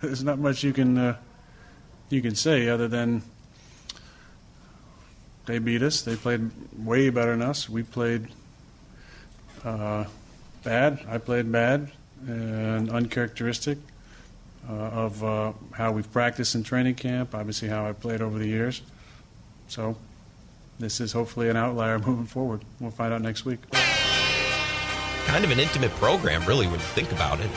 there's not much you can uh, you can say other than they beat us. They played way better than us. We played uh, bad. I played bad and uncharacteristic uh, of uh, how we've practiced in training camp. Obviously, how I played over the years. So this is hopefully an outlier moving forward. We'll find out next week. Kind of an intimate program, really, when you think about it.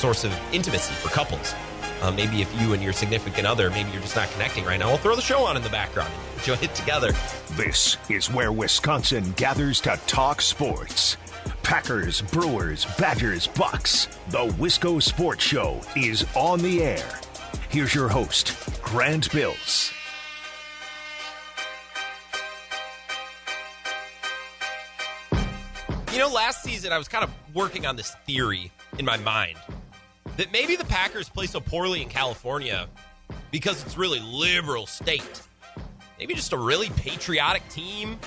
Source of intimacy for couples. Uh, maybe if you and your significant other, maybe you're just not connecting right now, we'll throw the show on in the background and enjoy it together. This is where Wisconsin gathers to talk sports. Packers, Brewers, Badgers, Bucks. The Wisco Sports Show is on the air. Here's your host, Grant Bills. You know, last season I was kind of working on this theory in my mind that maybe the Packers play so poorly in California because it's really liberal state. Maybe just a really patriotic team.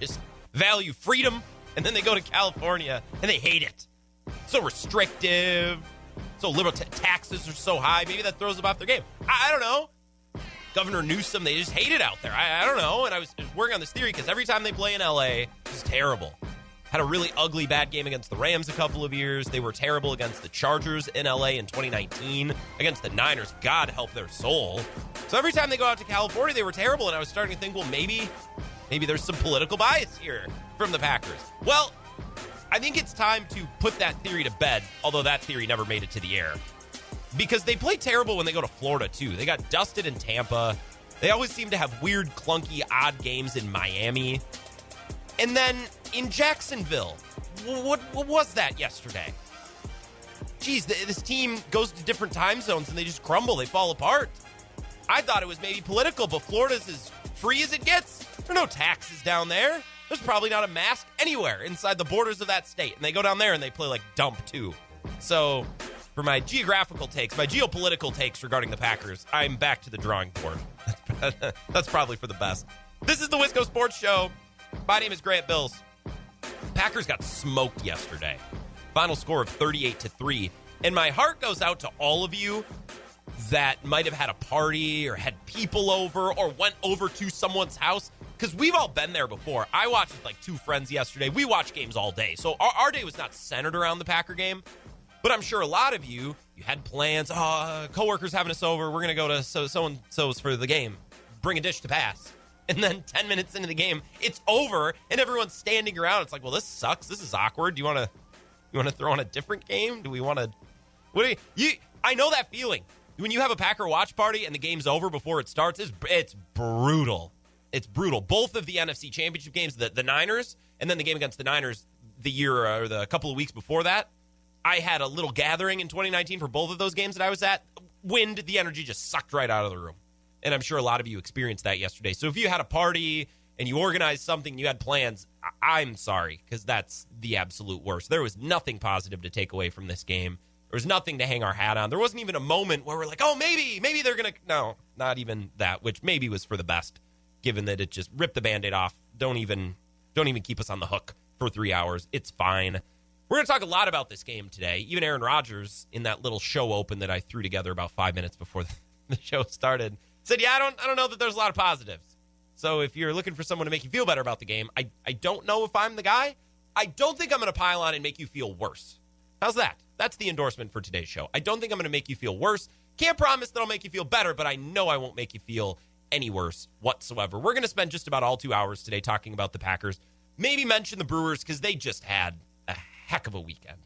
Just value freedom, and then they go to California and they hate it. So restrictive, so liberal t- taxes are so high. Maybe that throws them off their game. I, I don't know. Governor Newsom, they just hate it out there. I, I don't know. And I was, was working on this theory because every time they play in LA, it's terrible had a really ugly bad game against the Rams a couple of years. They were terrible against the Chargers in LA in 2019. Against the Niners, God help their soul. So every time they go out to California, they were terrible. And I was starting to think, well, maybe, maybe there's some political bias here from the Packers. Well, I think it's time to put that theory to bed, although that theory never made it to the air. Because they play terrible when they go to Florida, too. They got dusted in Tampa. They always seem to have weird, clunky, odd games in Miami. And then in Jacksonville, what, what was that yesterday? Geez, this team goes to different time zones and they just crumble. They fall apart. I thought it was maybe political, but Florida's as free as it gets. There are no taxes down there. There's probably not a mask anywhere inside the borders of that state. And they go down there and they play like dump too. So, for my geographical takes, my geopolitical takes regarding the Packers, I'm back to the drawing board. That's probably for the best. This is the Wisco Sports Show. My name is Grant Bills. Packers got smoked yesterday. Final score of 38 to 3. And my heart goes out to all of you that might have had a party or had people over or went over to someone's house because we've all been there before. I watched with like two friends yesterday. We watch games all day. So our, our, day was not centered around the Packer game. But I'm sure a lot of you, you had plans. Oh, coworkers having us over. We're going to go to so so and so's for the game. Bring a dish to pass and then 10 minutes into the game it's over and everyone's standing around. It's like well this sucks. This is awkward. Do you want to you want to throw on a different game? Do we want to what do you, you i know that feeling. When you have a packer watch party and the game's over before it starts it's, it's brutal. It's brutal. Both of the nfc championship games the, the niners and then the game against the niners the year or the couple of weeks before that i had a little gathering in 2019 for both of those games that i was at. Wind the energy just sucked right out of the room and I'm sure a lot of you experienced that yesterday. So if you had a party and you organized something, you had plans, I- I'm sorry, because that's the absolute worst. There was nothing positive to take away from this game. There was nothing to hang our hat on. There wasn't even a moment where we're like, oh, maybe, maybe they're going to. No, not even that, which maybe was for the best, given that it just ripped the band aid off. Don't even, don't even keep us on the hook for three hours. It's fine. We're going to talk a lot about this game today. Even Aaron Rodgers, in that little show open that I threw together about five minutes before the show started, said, "Yeah, I don't, I don't know that there's a lot of positives. So if you're looking for someone to make you feel better about the game, I, I don't know if I'm the guy. I don't think I'm going to pile on and make you feel worse. How's that? That's the endorsement for today's show. I don't think I'm going to make you feel worse. Can't promise that I'll make you feel better, but I know I won't make you feel any worse whatsoever. We're going to spend just about all two hours today talking about the Packers. Maybe mention the Brewers because they just had a heck of a weekend.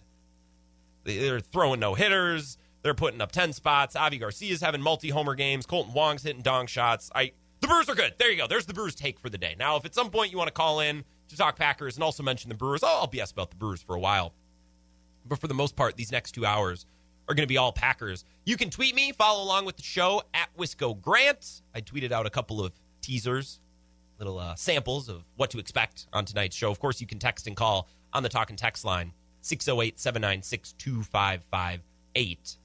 They're throwing no hitters. They're putting up 10 spots. Avi Garcia's having multi homer games. Kolten Wong's hitting dong shots. I The Brewers are good. There you go. There's the Brewers take for the day. Now, if at some point you want to call in to talk Packers and also mention the Brewers, I'll, I'll BS about the Brewers for a while. But for the most part, these next two hours are going to be all Packers. You can tweet me, follow along with the show at Wisco Grant. I tweeted out a couple of teasers, little uh, samples of what to expect on tonight's show. Of course, you can text and call on the talk and text line 608 796 2558.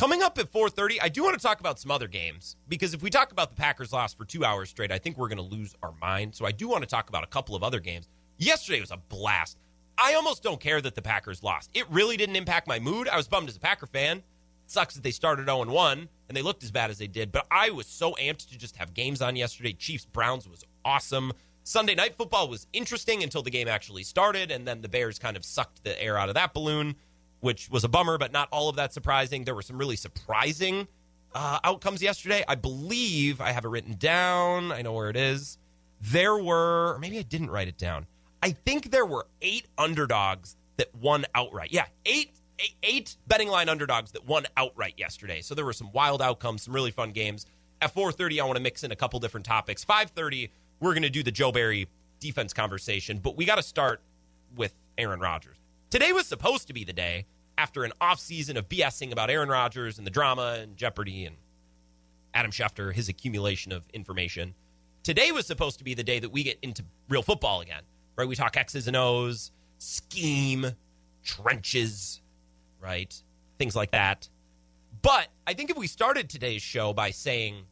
Coming up at 4:30, I do want to talk about some other games because if we talk about the Packers loss for 2 hours straight, I think we're going to lose our mind. So I do want to talk about a couple of other games. Yesterday was a blast. I almost don't care that the Packers lost. It really didn't impact my mood. I was bummed as a Packer fan, sucks that they started 0 1 and they looked as bad as they did, but I was so amped to just have games on yesterday. Chiefs Browns was awesome. Sunday night football was interesting until the game actually started, and then the Bears kind of sucked the air out of that balloon, which was a bummer, but not all of that surprising. There were some really surprising uh, outcomes yesterday. I believe I have it written down. I know where it is. There were, or maybe I didn't write it down. I think there were eight underdogs that won outright. Yeah, eight eight, eight betting line underdogs that won outright yesterday. So there were some wild outcomes, some really fun games. At 4:30, I want to mix in a couple different topics. 5:30, we're going to do the Joe Barry defense conversation, but we got to start with Aaron Rodgers. Today was supposed to be the day after an offseason of BSing about Aaron Rodgers and the drama and Jeopardy and Adam Schefter, his accumulation of information. Today was supposed to be the day that we get into real football again, right? We talk X's and O's, scheme, trenches, right? Things like that. But I think if we started today's show by saying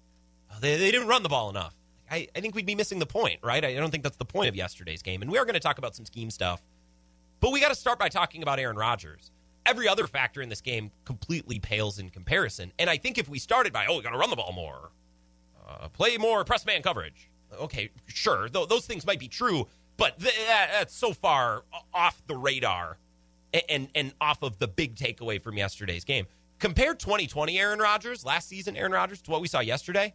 oh, they, they didn't run the ball enough, I, I think we'd be missing the point, right? I don't think that's the point of yesterday's game. And we are going to talk about some scheme stuff. But we got to start by talking about Aaron Rodgers. Every other factor in this game completely pales in comparison. And I think if we started by, oh, we got to run the ball more, uh, play more press man coverage. Okay, sure, th- those things might be true, but th- that's so far off the radar and, and, and off of the big takeaway from yesterday's game. Compare 2020 Aaron Rodgers, last season Aaron Rodgers, to what we saw yesterday.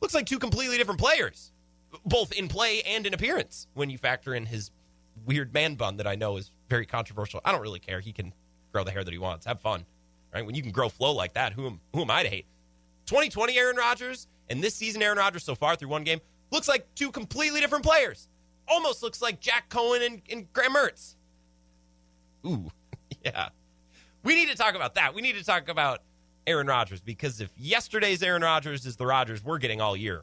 Looks like two completely different players, both in play and in appearance, when you factor in his weird man bun that I know is very controversial. I don't really care. He can grow the hair that he wants. Have fun. Right? When you can grow flow like that, who am, who am I to hate? 2020 Aaron Rodgers and this season Aaron Rodgers so far through one game looks like two completely different players. Almost looks like Jack Coan and, and Graham Mertz. Ooh, yeah. We need to talk about that. We need to talk about Aaron Rodgers because if yesterday's Aaron Rodgers is the Rodgers we're getting all year,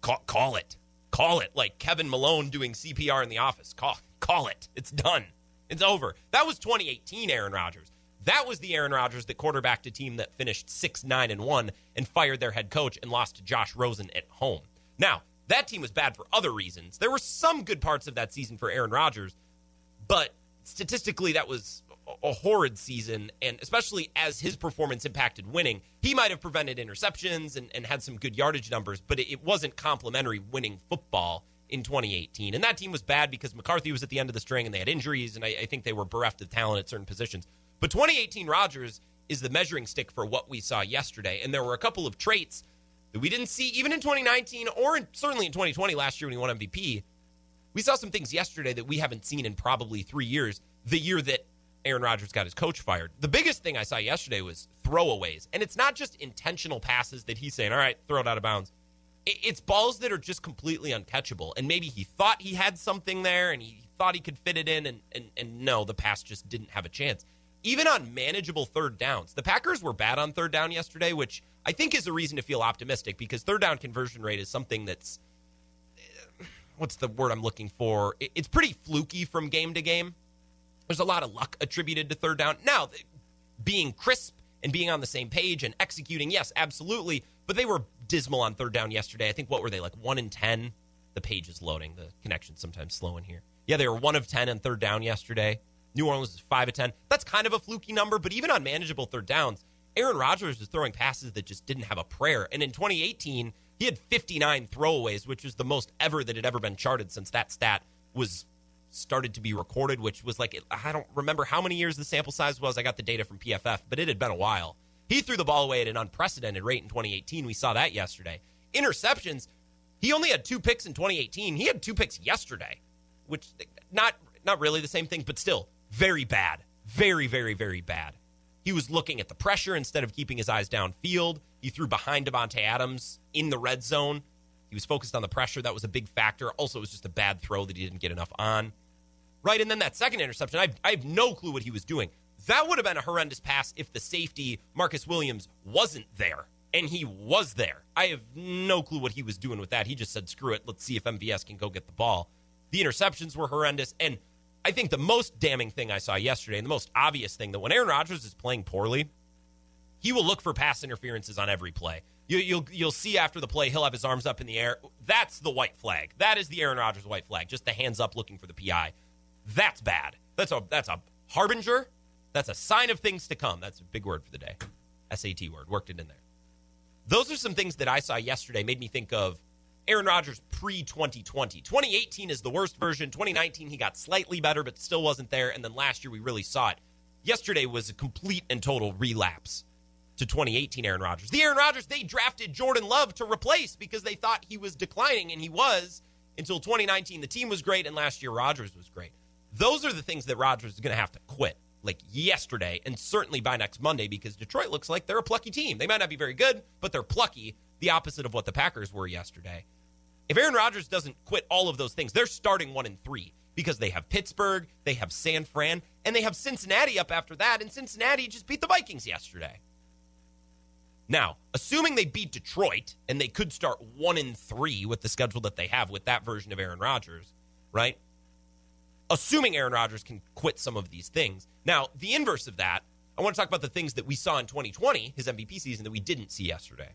call, call it. Call it like Kevin Malone doing CPR in the office. Call, call it. It's done. It's over. That was 2018 Aaron Rodgers. That was the Aaron Rodgers that quarterbacked a team that finished 6 9 and 1 and fired their head coach and lost to Josh Rosen at home. Now, that team was bad for other reasons. There were some good parts of that season for Aaron Rodgers, but statistically, that was a horrid season, and especially as his performance impacted winning, he might have prevented interceptions and, and had some good yardage numbers, but it, it wasn't complimentary winning football in 2018. And that team was bad because McCarthy was at the end of the string and they had injuries, and I, I think they were bereft of talent at certain positions. But 2018 Rodgers is the measuring stick for what we saw yesterday, and there were a couple of traits that we didn't see even in 2019 or in, certainly in 2020 last year when he won MVP. We saw some things yesterday that we haven't seen in probably three years. The year that Aaron Rodgers got his coach fired. The biggest thing I saw yesterday was throwaways. And it's not just intentional passes that he's saying, all right, throw it out of bounds. It's balls that are just completely uncatchable. And maybe he thought he had something there and he thought he could fit it in. And, and, and no, the pass just didn't have a chance. Even on manageable third downs, the Packers were bad on third down yesterday, which I think is a reason to feel optimistic because third down conversion rate is something that's eh, what's the word I'm looking for? It's pretty fluky from game to game. There's a lot of luck attributed to third down. Now, being crisp and being on the same page and executing, yes, absolutely. But they were dismal on third down yesterday. I think what were they like one in ten? The page is loading. The connection's sometimes slow in here. Yeah, they were one of ten on third down yesterday. New Orleans is five of ten. That's kind of a fluky number, but even on manageable third downs, Aaron Rodgers was throwing passes that just didn't have a prayer. And in 2018, he had 59 throwaways, which was the most ever that had ever been charted since that stat was started to be recorded, which was like, I don't remember how many years the sample size was. I got the data from PFF, but it had been a while. He threw the ball away at an unprecedented rate in 2018. We saw that yesterday. Interceptions, he only had two picks in 2018. He had two picks yesterday, which not not really the same thing, but still very bad. Very, very, very bad. He was looking at the pressure instead of keeping his eyes downfield. He threw behind Davante Adams in the red zone. He was focused on the pressure. That was a big factor. Also, it was just a bad throw that he didn't get enough on. Right. And then that second interception, I I have no clue what he was doing. That would have been a horrendous pass if the safety, Marcus Williams, wasn't there. And he was there. I have no clue what he was doing with that. He just said, screw it. Let's see if MVS can go get the ball. The interceptions were horrendous. And I think the most damning thing I saw yesterday, and the most obvious thing, that when Aaron Rodgers is playing poorly, he will look for pass interferences on every play. You, will you'll, you'll see after the play, he'll have his arms up in the air. That's the white flag. That is the Aaron Rodgers white flag. Just the hands up, looking for the PI. That's bad. That's a that's a harbinger. That's a sign of things to come. That's a big word for the day. SAT word, worked it in there. Those are some things that I saw yesterday, made me think of Aaron Rodgers pre 2020. 2018 is the worst version. 2019, he got slightly better, but still wasn't there. And then last year, we really saw it. Yesterday was a complete and total relapse to 2018 Aaron Rodgers. The Aaron Rodgers they drafted Jordan Love to replace because they thought he was declining, and he was until 2019. The team was great, and last year Rodgers was great. Those are the things that Rodgers is going to have to quit, like yesterday, and certainly by next Monday, because Detroit looks like they're a plucky team. They might not be very good, but they're plucky, the opposite of what the Packers were yesterday. If Aaron Rodgers doesn't quit all of those things, they're starting one and three because they have Pittsburgh, they have San Fran, and they have Cincinnati up after that, and Cincinnati just beat the Vikings yesterday. Now, assuming they beat Detroit and they could start one in three with the schedule that they have with that version of Aaron Rodgers, right? Assuming Aaron Rodgers can quit some of these things. Now, the inverse of that, I want to talk about the things that we saw in 2020, his MVP season, that we didn't see yesterday,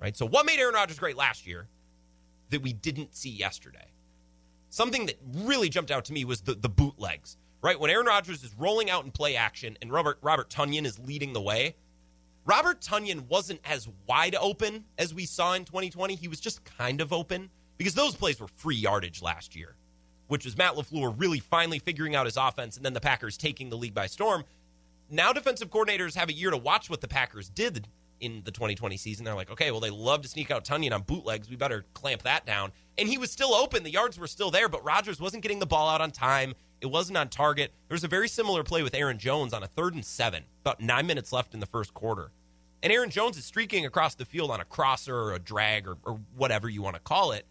right? So, what made Aaron Rodgers great last year that we didn't see yesterday? Something that really jumped out to me was the, the bootlegs, right? When Aaron Rodgers is rolling out in play action and Robert Robert Tonyan is leading the way, Robert Tonyan wasn't as wide open as we saw in 2020. He was just kind of open because those plays were free yardage last year, which was Matt LaFleur really finally figuring out his offense and then the Packers taking the league by storm. Now defensive coordinators have a year to watch what the Packers did in the 2020 season. They're like, okay, well, they love to sneak out Tonyan on bootlegs. We better clamp that down. And he was still open. The yards were still there, but Rodgers wasn't getting the ball out on time. It wasn't on target. There was a very similar play with Aaron Jones on a third and seven, about nine minutes left in the first quarter. And Aaron Jones is streaking across the field on a crosser or a drag or, or whatever you want to call it.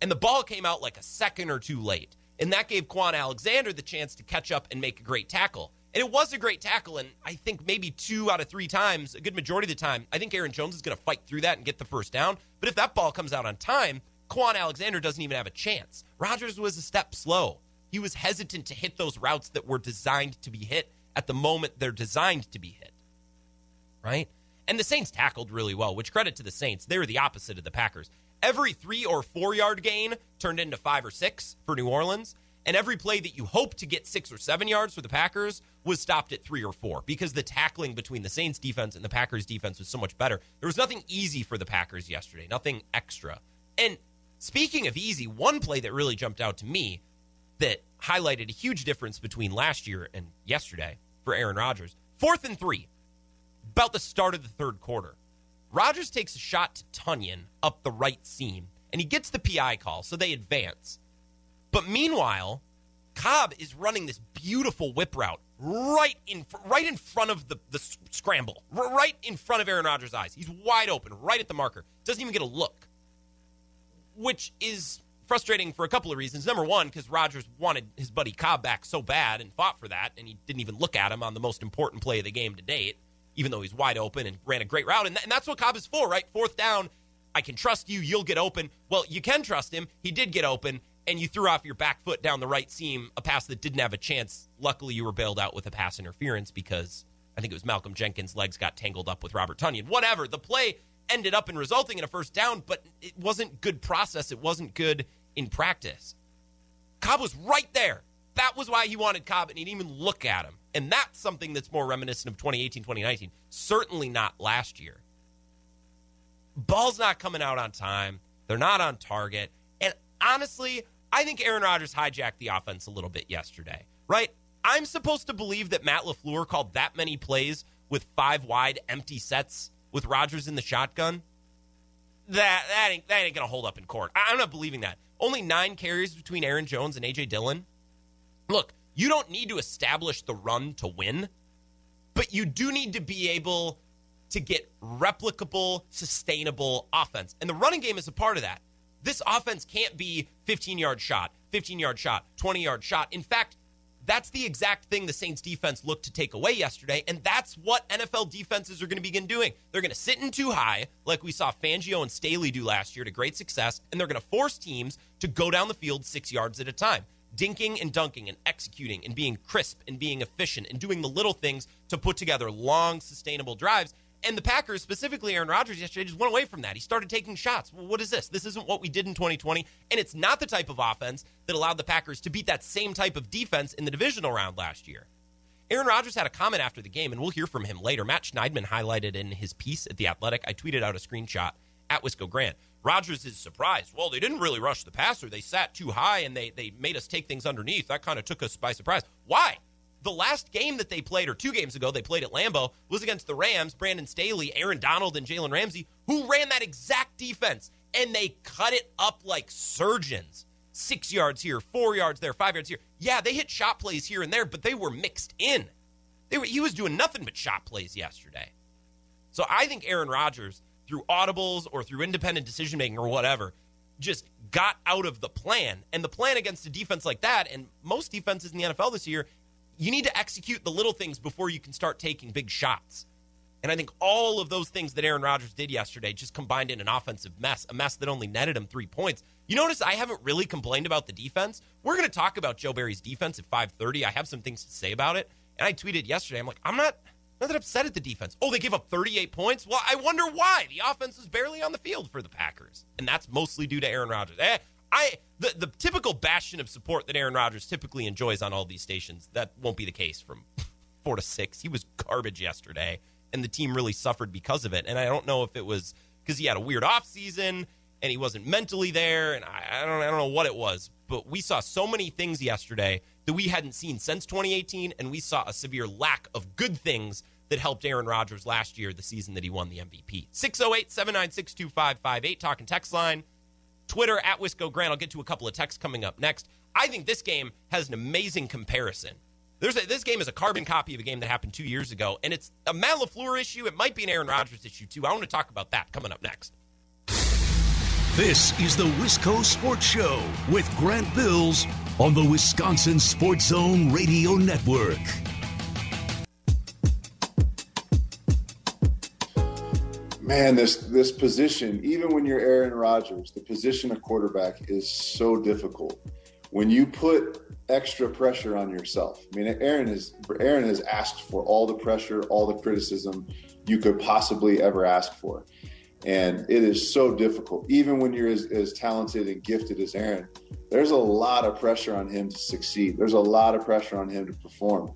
And the ball came out like a second or two late. And that gave Kwon Alexander the chance to catch up and make a great tackle. And it was a great tackle. And I think maybe two out of three times, a good majority of the time, I think Aaron Jones is going to fight through that and get the first down. But if that ball comes out on time, Kwon Alexander doesn't even have a chance. Rodgers was a step slow. He was hesitant to hit those routes that were designed to be hit at the moment they're designed to be hit. Right? And the Saints tackled really well, which credit to the Saints. They were the opposite of the Packers. Every three or four yard gain turned into five or six for New Orleans. And every play that you hope to get six or seven yards for the Packers was stopped at three or four because the tackling between the Saints defense and the Packers defense was so much better. There was nothing easy for the Packers yesterday, nothing extra. And speaking of easy, one play that really jumped out to me that highlighted a huge difference between last year and yesterday for Aaron Rodgers fourth and three, about the start of the third quarter. Rodgers takes a shot to Tonyan up the right seam, and he gets the PI call, so they advance. But meanwhile, Cobb is running this beautiful whip route right in right in front of the, the scramble, right in front of Aaron Rodgers' eyes. He's wide open, right at the marker. Doesn't even get a look, which is frustrating for a couple of reasons. Number one, because Rodgers wanted his buddy Cobb back so bad and fought for that, and he didn't even look at him on the most important play of the game to date even though he's wide open and ran a great route. And, th- and that's what Cobb is for, right? Fourth down, I can trust you. You'll get open. Well, you can trust him. He did get open, and you threw off your back foot down the right seam, a pass that didn't have a chance. Luckily, you were bailed out with a pass interference because I think it was Malcolm Jenkins' legs got tangled up with Robert Tonyan. Whatever. The play ended up in resulting in a first down, but it wasn't good process. It wasn't good in practice. Cobb was right there. That was why he wanted Cobb, and he didn't even look at him. And that's something that's more reminiscent of 2018, 2019. Certainly not last year. Ball's not coming out on time. They're not on target. And honestly, I think Aaron Rodgers hijacked the offense a little bit yesterday, right? I'm supposed to believe that Matt LaFleur called that many plays with five wide empty sets with Rodgers in the shotgun. That that ain't that ain't gonna hold up in court. I'm not believing that. Only nine carries between Aaron Jones and AJ Dillon. Look, you don't need to establish the run to win, but you do need to be able to get replicable, sustainable offense. And the running game is a part of that. This offense can't be 15 yard shot, 15 yard shot, 20 yard shot. In fact, that's the exact thing the Saints defense looked to take away yesterday. And that's what NFL defenses are going to begin doing. They're going to sit in too high, like we saw Fangio and Staley do last year to great success. And they're going to force teams to go down the field six yards at a time dinking and dunking and executing and being crisp and being efficient and doing the little things to put together long, sustainable drives. And the Packers, specifically Aaron Rodgers, yesterday just went away from that. He started taking shots. Well, what is this? This isn't what we did in 2020. And it's not the type of offense that allowed the Packers to beat that same type of defense in the divisional round last year. Aaron Rodgers had a comment after the game, and we'll hear from him later. Matt Schneidman highlighted in his piece at The Athletic. I tweeted out a screenshot at Wisco Grant. Rodgers is surprised. Well, they didn't really rush the passer. They sat too high and they, they made us take things underneath. That kind of took us by surprise. Why? The last game that they played, or two games ago, they played at Lambeau, was against the Rams, Brandon Staley, Aaron Donald, and Jalen Ramsey, who ran that exact defense. And they cut it up like surgeons. Six yards here, four yards there, five yards here. Yeah, they hit shot plays here and there, but they were mixed in. They were, he was doing nothing but shot plays yesterday. So I think Aaron Rodgers through audibles or through independent decision making or whatever, just got out of the plan. And the plan against a defense like that, and most defenses in the NFL this year, you need to execute the little things before you can start taking big shots. And I think all of those things that Aaron Rodgers did yesterday just combined in an offensive mess, a mess that only netted him three points. You notice I haven't really complained about the defense. We're going to talk about Joe Barry's defense at 5:30. I have some things to say about it. And I tweeted yesterday. I'm like, I'm not not that upset at the defense. Oh, they gave up 38 points? Well, I wonder why. The offense was barely on the field for the Packers. And that's mostly due to Aaron Rodgers. Eh, I the, the typical bastion of support that Aaron Rodgers typically enjoys on all these stations, that won't be the case from four to six. He was garbage yesterday, and the team really suffered because of it. And I don't know if it was because he had a weird offseason and he wasn't mentally there, and I, I don't I don't know what it was, but we saw so many things yesterday that we hadn't seen since 2018, and we saw a severe lack of good things that helped Aaron Rodgers last year, the season that he won the MVP. 608 796 2558, talking text line. Twitter at Wisco Grant. I'll get to a couple of texts coming up next. I think this game has an amazing comparison. There's a, this game is a carbon copy of a game that happened two years ago, and it's a Matt LaFleur issue. It might be an Aaron Rodgers issue, too. I want to talk about that coming up next. This is the Wisco Sports Show with Grant Bills on the Wisconsin Sports Zone Radio Network. Man, this this position, even when you're Aaron Rodgers, the position of quarterback is so difficult. When you put extra pressure on yourself. I mean, Aaron is Aaron has asked for all the pressure, all the criticism you could possibly ever ask for. And it is so difficult. Even when you're as, as talented and gifted as Aaron, there's a lot of pressure on him to succeed. There's a lot of pressure on him to perform.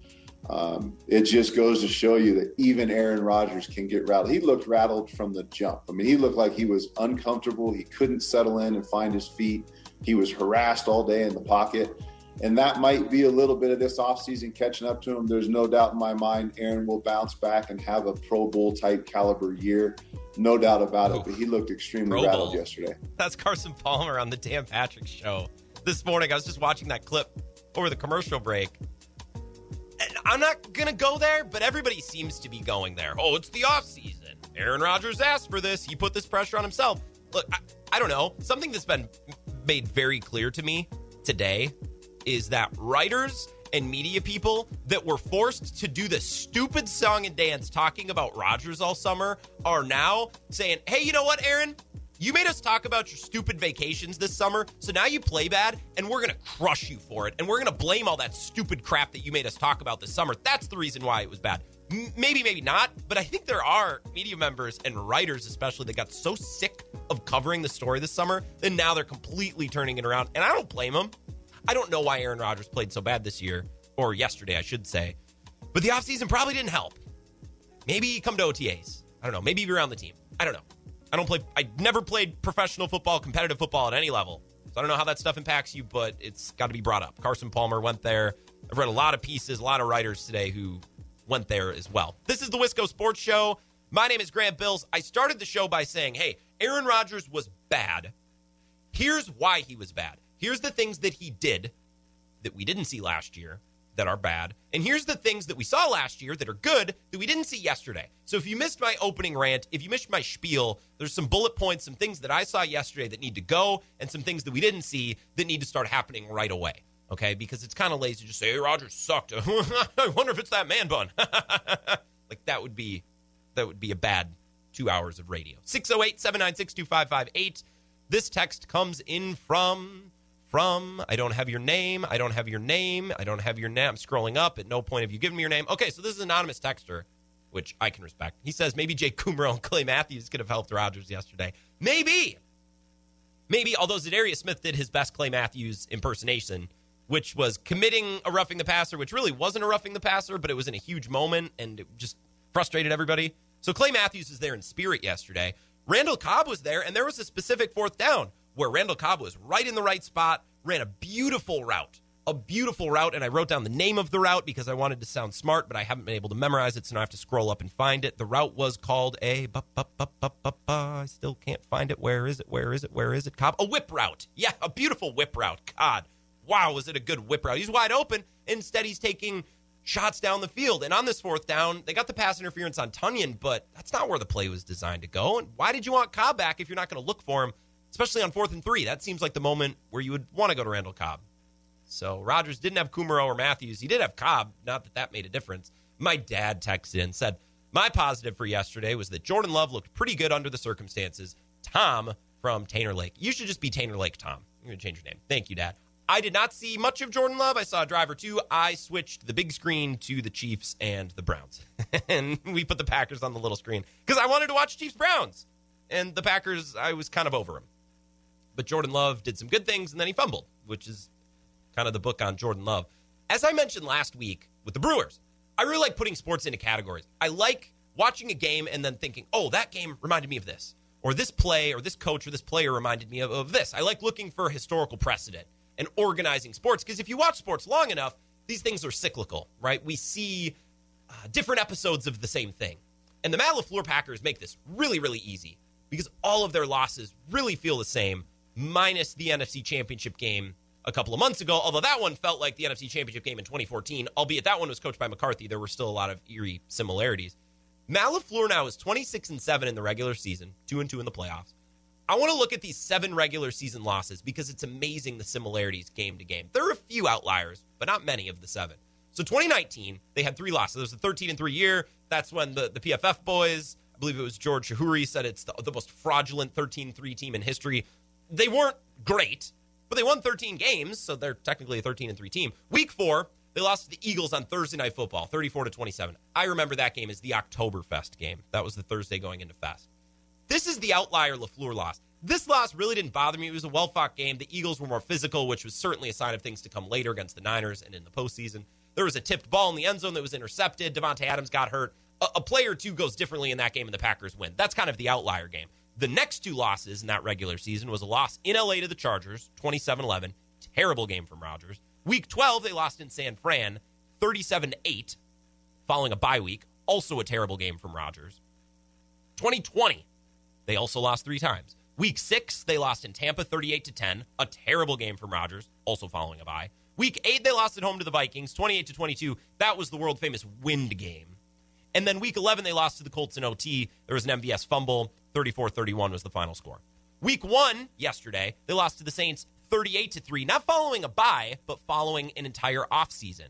Um, it just goes to show you that even Aaron Rodgers can get rattled. He looked rattled from the jump. I mean, he looked like he was uncomfortable. He couldn't settle in and find his feet. He was harassed all day in the pocket. And that might be a little bit of this offseason catching up to him. There's no doubt in my mind Aaron will bounce back and have a Pro Bowl type caliber year. No doubt about it. But he looked extremely rattled yesterday. That's Carson Palmer on the Dan Patrick show this morning. I was just watching that clip over the commercial break. And I'm not going to go there, but everybody seems to be going there. Oh, it's the offseason. Aaron Rodgers asked for this. He put this pressure on himself. Look, I, I don't know. Something that's been made very clear to me today is that writers and media people that were forced to do the stupid song and dance talking about Rodgers all summer are now saying, hey, you know what, Aaron? You made us talk about your stupid vacations this summer, so now you play bad, and we're gonna crush you for it, and we're gonna blame all that stupid crap that you made us talk about this summer. That's the reason why it was bad. Maybe, maybe not, but I think there are media members and writers, especially, that got so sick of covering the story this summer, that now they're completely turning it around, and I don't blame them. I don't know why Aaron Rodgers played so bad this year, or yesterday, I should say. But the offseason probably didn't help. Maybe come to OTAs. I don't know. Maybe be around the team. I don't know. I don't play, I never played professional football, competitive football at any level. So I don't know how that stuff impacts you, but it's got to be brought up. Carson Palmer went there. I've read a lot of pieces, a lot of writers today who went there as well. This is the Wisco Sports Show. My name is Grant Bills. I started the show by saying, hey, Aaron Rodgers was bad. Here's why he was bad. Here's the things that he did that we didn't see last year that are bad. And here's the things that we saw last year that are good that we didn't see yesterday. So if you missed my opening rant, if you missed my spiel, there's some bullet points, some things that I saw yesterday that need to go, and some things that we didn't see that need to start happening right away. Okay? Because it's kind of lazy to just say, hey, Rodgers sucked. I wonder if it's that man bun. like that would be that would be a bad two hours of radio. 608 796 2558. This text comes in from from. I don't have your name. I don't have your name. I don't have your name. I'm scrolling up. At no point have you given me your name. Okay, so this is an anonymous texter, which I can respect. He says maybe Jake Kumerow and Clay Matthews could have helped Rodgers yesterday. Maybe. Maybe, although Za'Darius Smith did his best Clay Matthews impersonation which was committing a roughing the passer, which really wasn't a roughing the passer, but it was in a huge moment and it just frustrated everybody. So Clay Matthews was there in spirit yesterday. Randall Cobb was there, and there was a specific fourth down where Randall Cobb was right in the right spot, ran a beautiful route. A beautiful route, and I wrote down the name of the route because I wanted to sound smart, but I haven't been able to memorize it, so now I have to scroll up and find it. The route was called a. Bu- bu- bu- bu- bu- bu- I still can't find it. Where is it? Where is it? Where is it? Cobb. A whip route. Yeah, a beautiful whip route. God, wow, was it a good whip route? He's wide open. Instead, he's taking shots down the field. And on this fourth down, they got the pass interference on Tonyan, but that's not where the play was designed to go. And why did you want Cobb back if you're not going to look for him, especially on fourth and three? That seems like the moment where you would want to go to Randall Cobb. So Rodgers didn't have Kumerow or Matthews. He did have Cobb. Not that that made a difference. My dad texted in said, My positive for yesterday was that Jordan Love looked pretty good under the circumstances. Tom from Tanner Lake. You should just be Tanner Lake Tom. I'm going to change your name. Thank you, Dad. I did not see much of Jordan Love. I saw a drive or two. I switched the big screen to the Chiefs and the Browns. and we put the Packers on the little screen because I wanted to watch Chiefs Browns. And the Packers, I was kind of over them. But Jordan Love did some good things and then he fumbled, which is kind of the book on Jordan Love. As I mentioned last week with the Brewers, I really like putting sports into categories. I like watching a game and then thinking, oh, that game reminded me of this. Or this play or this coach or this player reminded me of, of this. I like looking for historical precedent and organizing sports because if you watch sports long enough, these things are cyclical, right? We see uh, different episodes of the same thing. And the Matt LaFleur Packers make this really, really easy because all of their losses really feel the same, minus the NFC Championship game a couple of months ago, although that one felt like the NFC Championship game in 2014, albeit that one was coached by McCarthy. There were still a lot of eerie similarities. Matt LaFleur now is 26 and 7 in the regular season, 2 and 2 in the playoffs. I want to look at these seven regular season losses because it's amazing the similarities game to game. There are a few outliers, but not many of the seven. So 2019, they had three losses. It was a 13 and 3 year. That's when the, the PFF boys, I believe it was George Chahrouri, said it's the, the most fraudulent 13 3 team in history. They weren't great, but they won 13 games, so they're technically a 13 and 3 team. Week four, they lost to the Eagles on Thursday Night Football, 34 to 27. I remember that game as the Oktoberfest game. That was the Thursday going into Fest. This is the outlier LaFleur loss. This loss really didn't bother me. It was a well fought game. The Eagles were more physical, which was certainly a sign of things to come later against the Niners and in the postseason. There was a tipped ball in the end zone that was intercepted. Davante Adams got hurt. A, a player or two goes differently in that game, and the Packers win. That's kind of the outlier game. The next two losses in that regular season was a loss in LA to the Chargers, 27 11. Terrible game from Rodgers. Week 12, they lost in San Fran, 37 8, following a bye week. Also a terrible game from Rodgers. 2020, they also lost three times. Week six, they lost in Tampa 38 to 10, a terrible game from Rodgers, also following a bye. Week eight, they lost at home to the Vikings, 28 to 22. That was the world famous wind game. And then week 11, they lost to the Colts in OT. There was an MVS fumble, 34 31 was the final score. Week one, yesterday, they lost to the Saints 38 to 3, not following a bye, but following an entire offseason.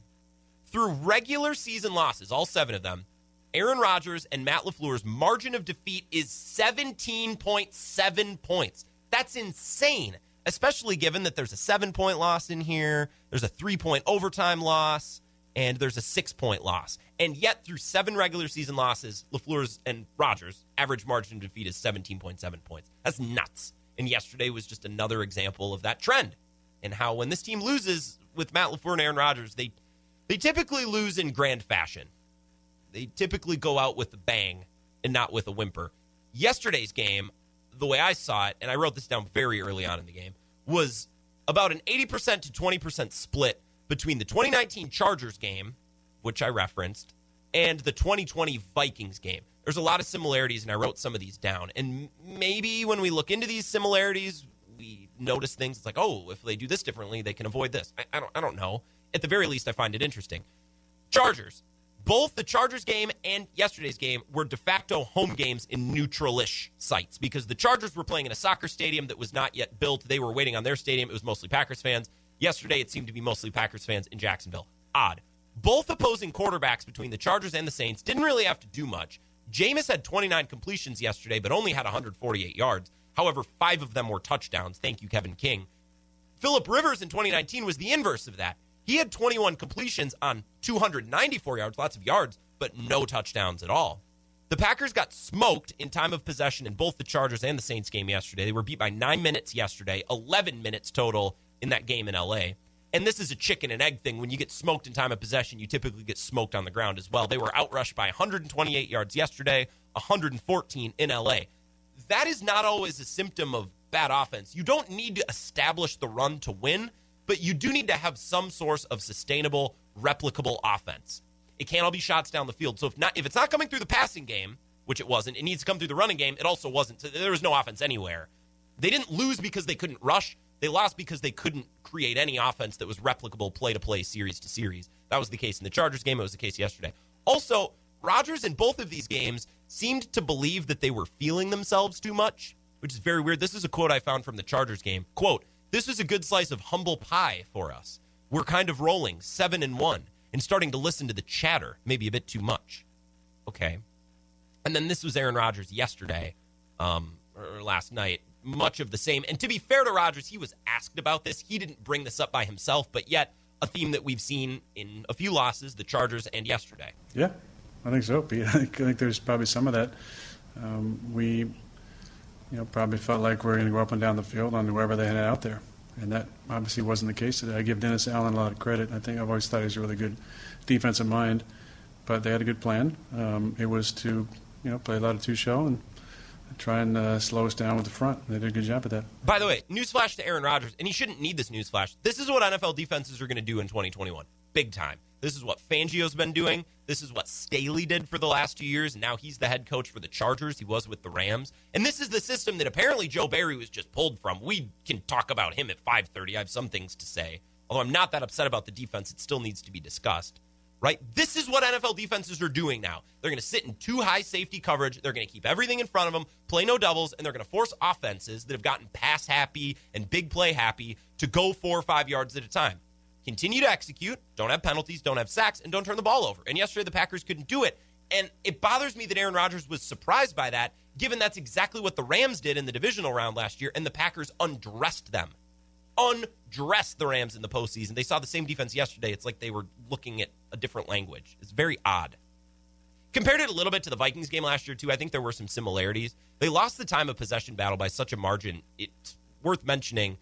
Through regular season losses, all seven of them, Aaron Rodgers and Matt LaFleur's margin of defeat is 17.7 points. That's insane, especially given that there's a seven point loss in here, there's a three point overtime loss, and there's a six point loss. And yet, through seven regular season losses, LaFleur's and Rodgers' average margin of defeat is 17.7 points. That's nuts. And yesterday was just another example of that trend and how when this team loses with Matt LaFleur and Aaron Rodgers, they, they typically lose in grand fashion they typically go out with a bang and not with a whimper. Yesterday's game, the way I saw it, and I wrote this down very early on in the game, was about an 80% to 20% split between the 2019 Chargers game, which I referenced, and the 2020 Vikings game. There's a lot of similarities, and I wrote some of these down. And maybe when we look into these similarities, we notice things. It's like, oh, if they do this differently, they can avoid this. I, I don't, I don't know. At the very least, I find it interesting. Chargers, both the Chargers game and yesterday's game were de facto home games in neutral-ish sites because the Chargers were playing in a soccer stadium that was not yet built. They were waiting on their stadium. It was mostly Packers fans. Yesterday, it seemed to be mostly Packers fans in Jacksonville. Odd. Both opposing quarterbacks between the Chargers and the Saints didn't really have to do much. Jameis had 29 completions yesterday, but only had 148 yards. However, five of them were touchdowns. Thank you, Kevin King. Philip Rivers in 2019 was the inverse of that. He had 21 completions on 294 yards, lots of yards, but no touchdowns at all. The Packers got smoked in time of possession in both the Chargers and the Saints game yesterday. They were beat by nine minutes yesterday, 11 minutes total in that game in LA. And this is a chicken and egg thing. When you get smoked in time of possession, you typically get smoked on the ground as well. They were outrushed by 128 yards yesterday, 114 in LA. That is not always a symptom of bad offense. You don't need to establish the run to win, but you do need to have some source of sustainable, replicable offense. It can't all be shots down the field. So if not if it's not coming through the passing game, which it wasn't, it needs to come through the running game. It also wasn't. There was no offense anywhere. They didn't lose because they couldn't rush. They lost because they couldn't create any offense that was replicable play to play, series to series. That was the case in the Chargers game. It was the case yesterday. Also, Rodgers in both of these games seemed to believe that they were feeling themselves too much, which is very weird. This is a quote I found from the Chargers game. Quote, this is a good slice of humble pie for us. We're kind of rolling seven and one and starting to listen to the chatter, maybe a bit too much. Okay. And then this was Aaron Rodgers yesterday, um, or last night, much of the same. And to be fair to Rodgers, he was asked about this. He didn't bring this up by himself, but yet a theme that we've seen in a few losses, the Chargers and yesterday. Yeah, I think so, Pete. I think, I think there's probably some of that. Um, we, you know, probably felt like we are going to go up and down the field on whoever they had out there, and that obviously wasn't the case today. I give Dennis Allen a lot of credit. I think I've always thought he's a really good defensive mind, but they had a good plan. Um, it was to, you know, play a lot of two show and try and uh, slow us down with the front. They did a good job at that. By the way, newsflash to Aaron Rodgers, and he shouldn't need this newsflash. This is what NFL defenses are going to do in 2021, big time. This is what Fangio's been doing. This is what Staley did for the last two years. Now he's the head coach for the Chargers. He was with the Rams. And this is the system that apparently Joe Barry was just pulled from. We can talk about him at 5:30. I have some things to say. Although I'm not that upset about the defense, it still needs to be discussed right? This is what NFL defenses are doing now. They're going to sit in two high safety coverage. They're going to keep everything in front of them, play no doubles, and they're going to force offenses that have gotten pass happy and big play happy to go four or five yards at a time. Continue to execute, don't have penalties, don't have sacks, and don't turn the ball over. And yesterday, the Packers couldn't do it. And it bothers me that Aaron Rodgers was surprised by that, given that's exactly what the Rams did in the divisional round last year, and the Packers undressed them undressed the Rams in the postseason. They saw the same defense yesterday. It's like they were looking at a different language. It's very odd. Compared it a little bit to the Vikings game last year, too, I think there were some similarities. They lost the time of possession battle by such a margin. It's worth mentioning.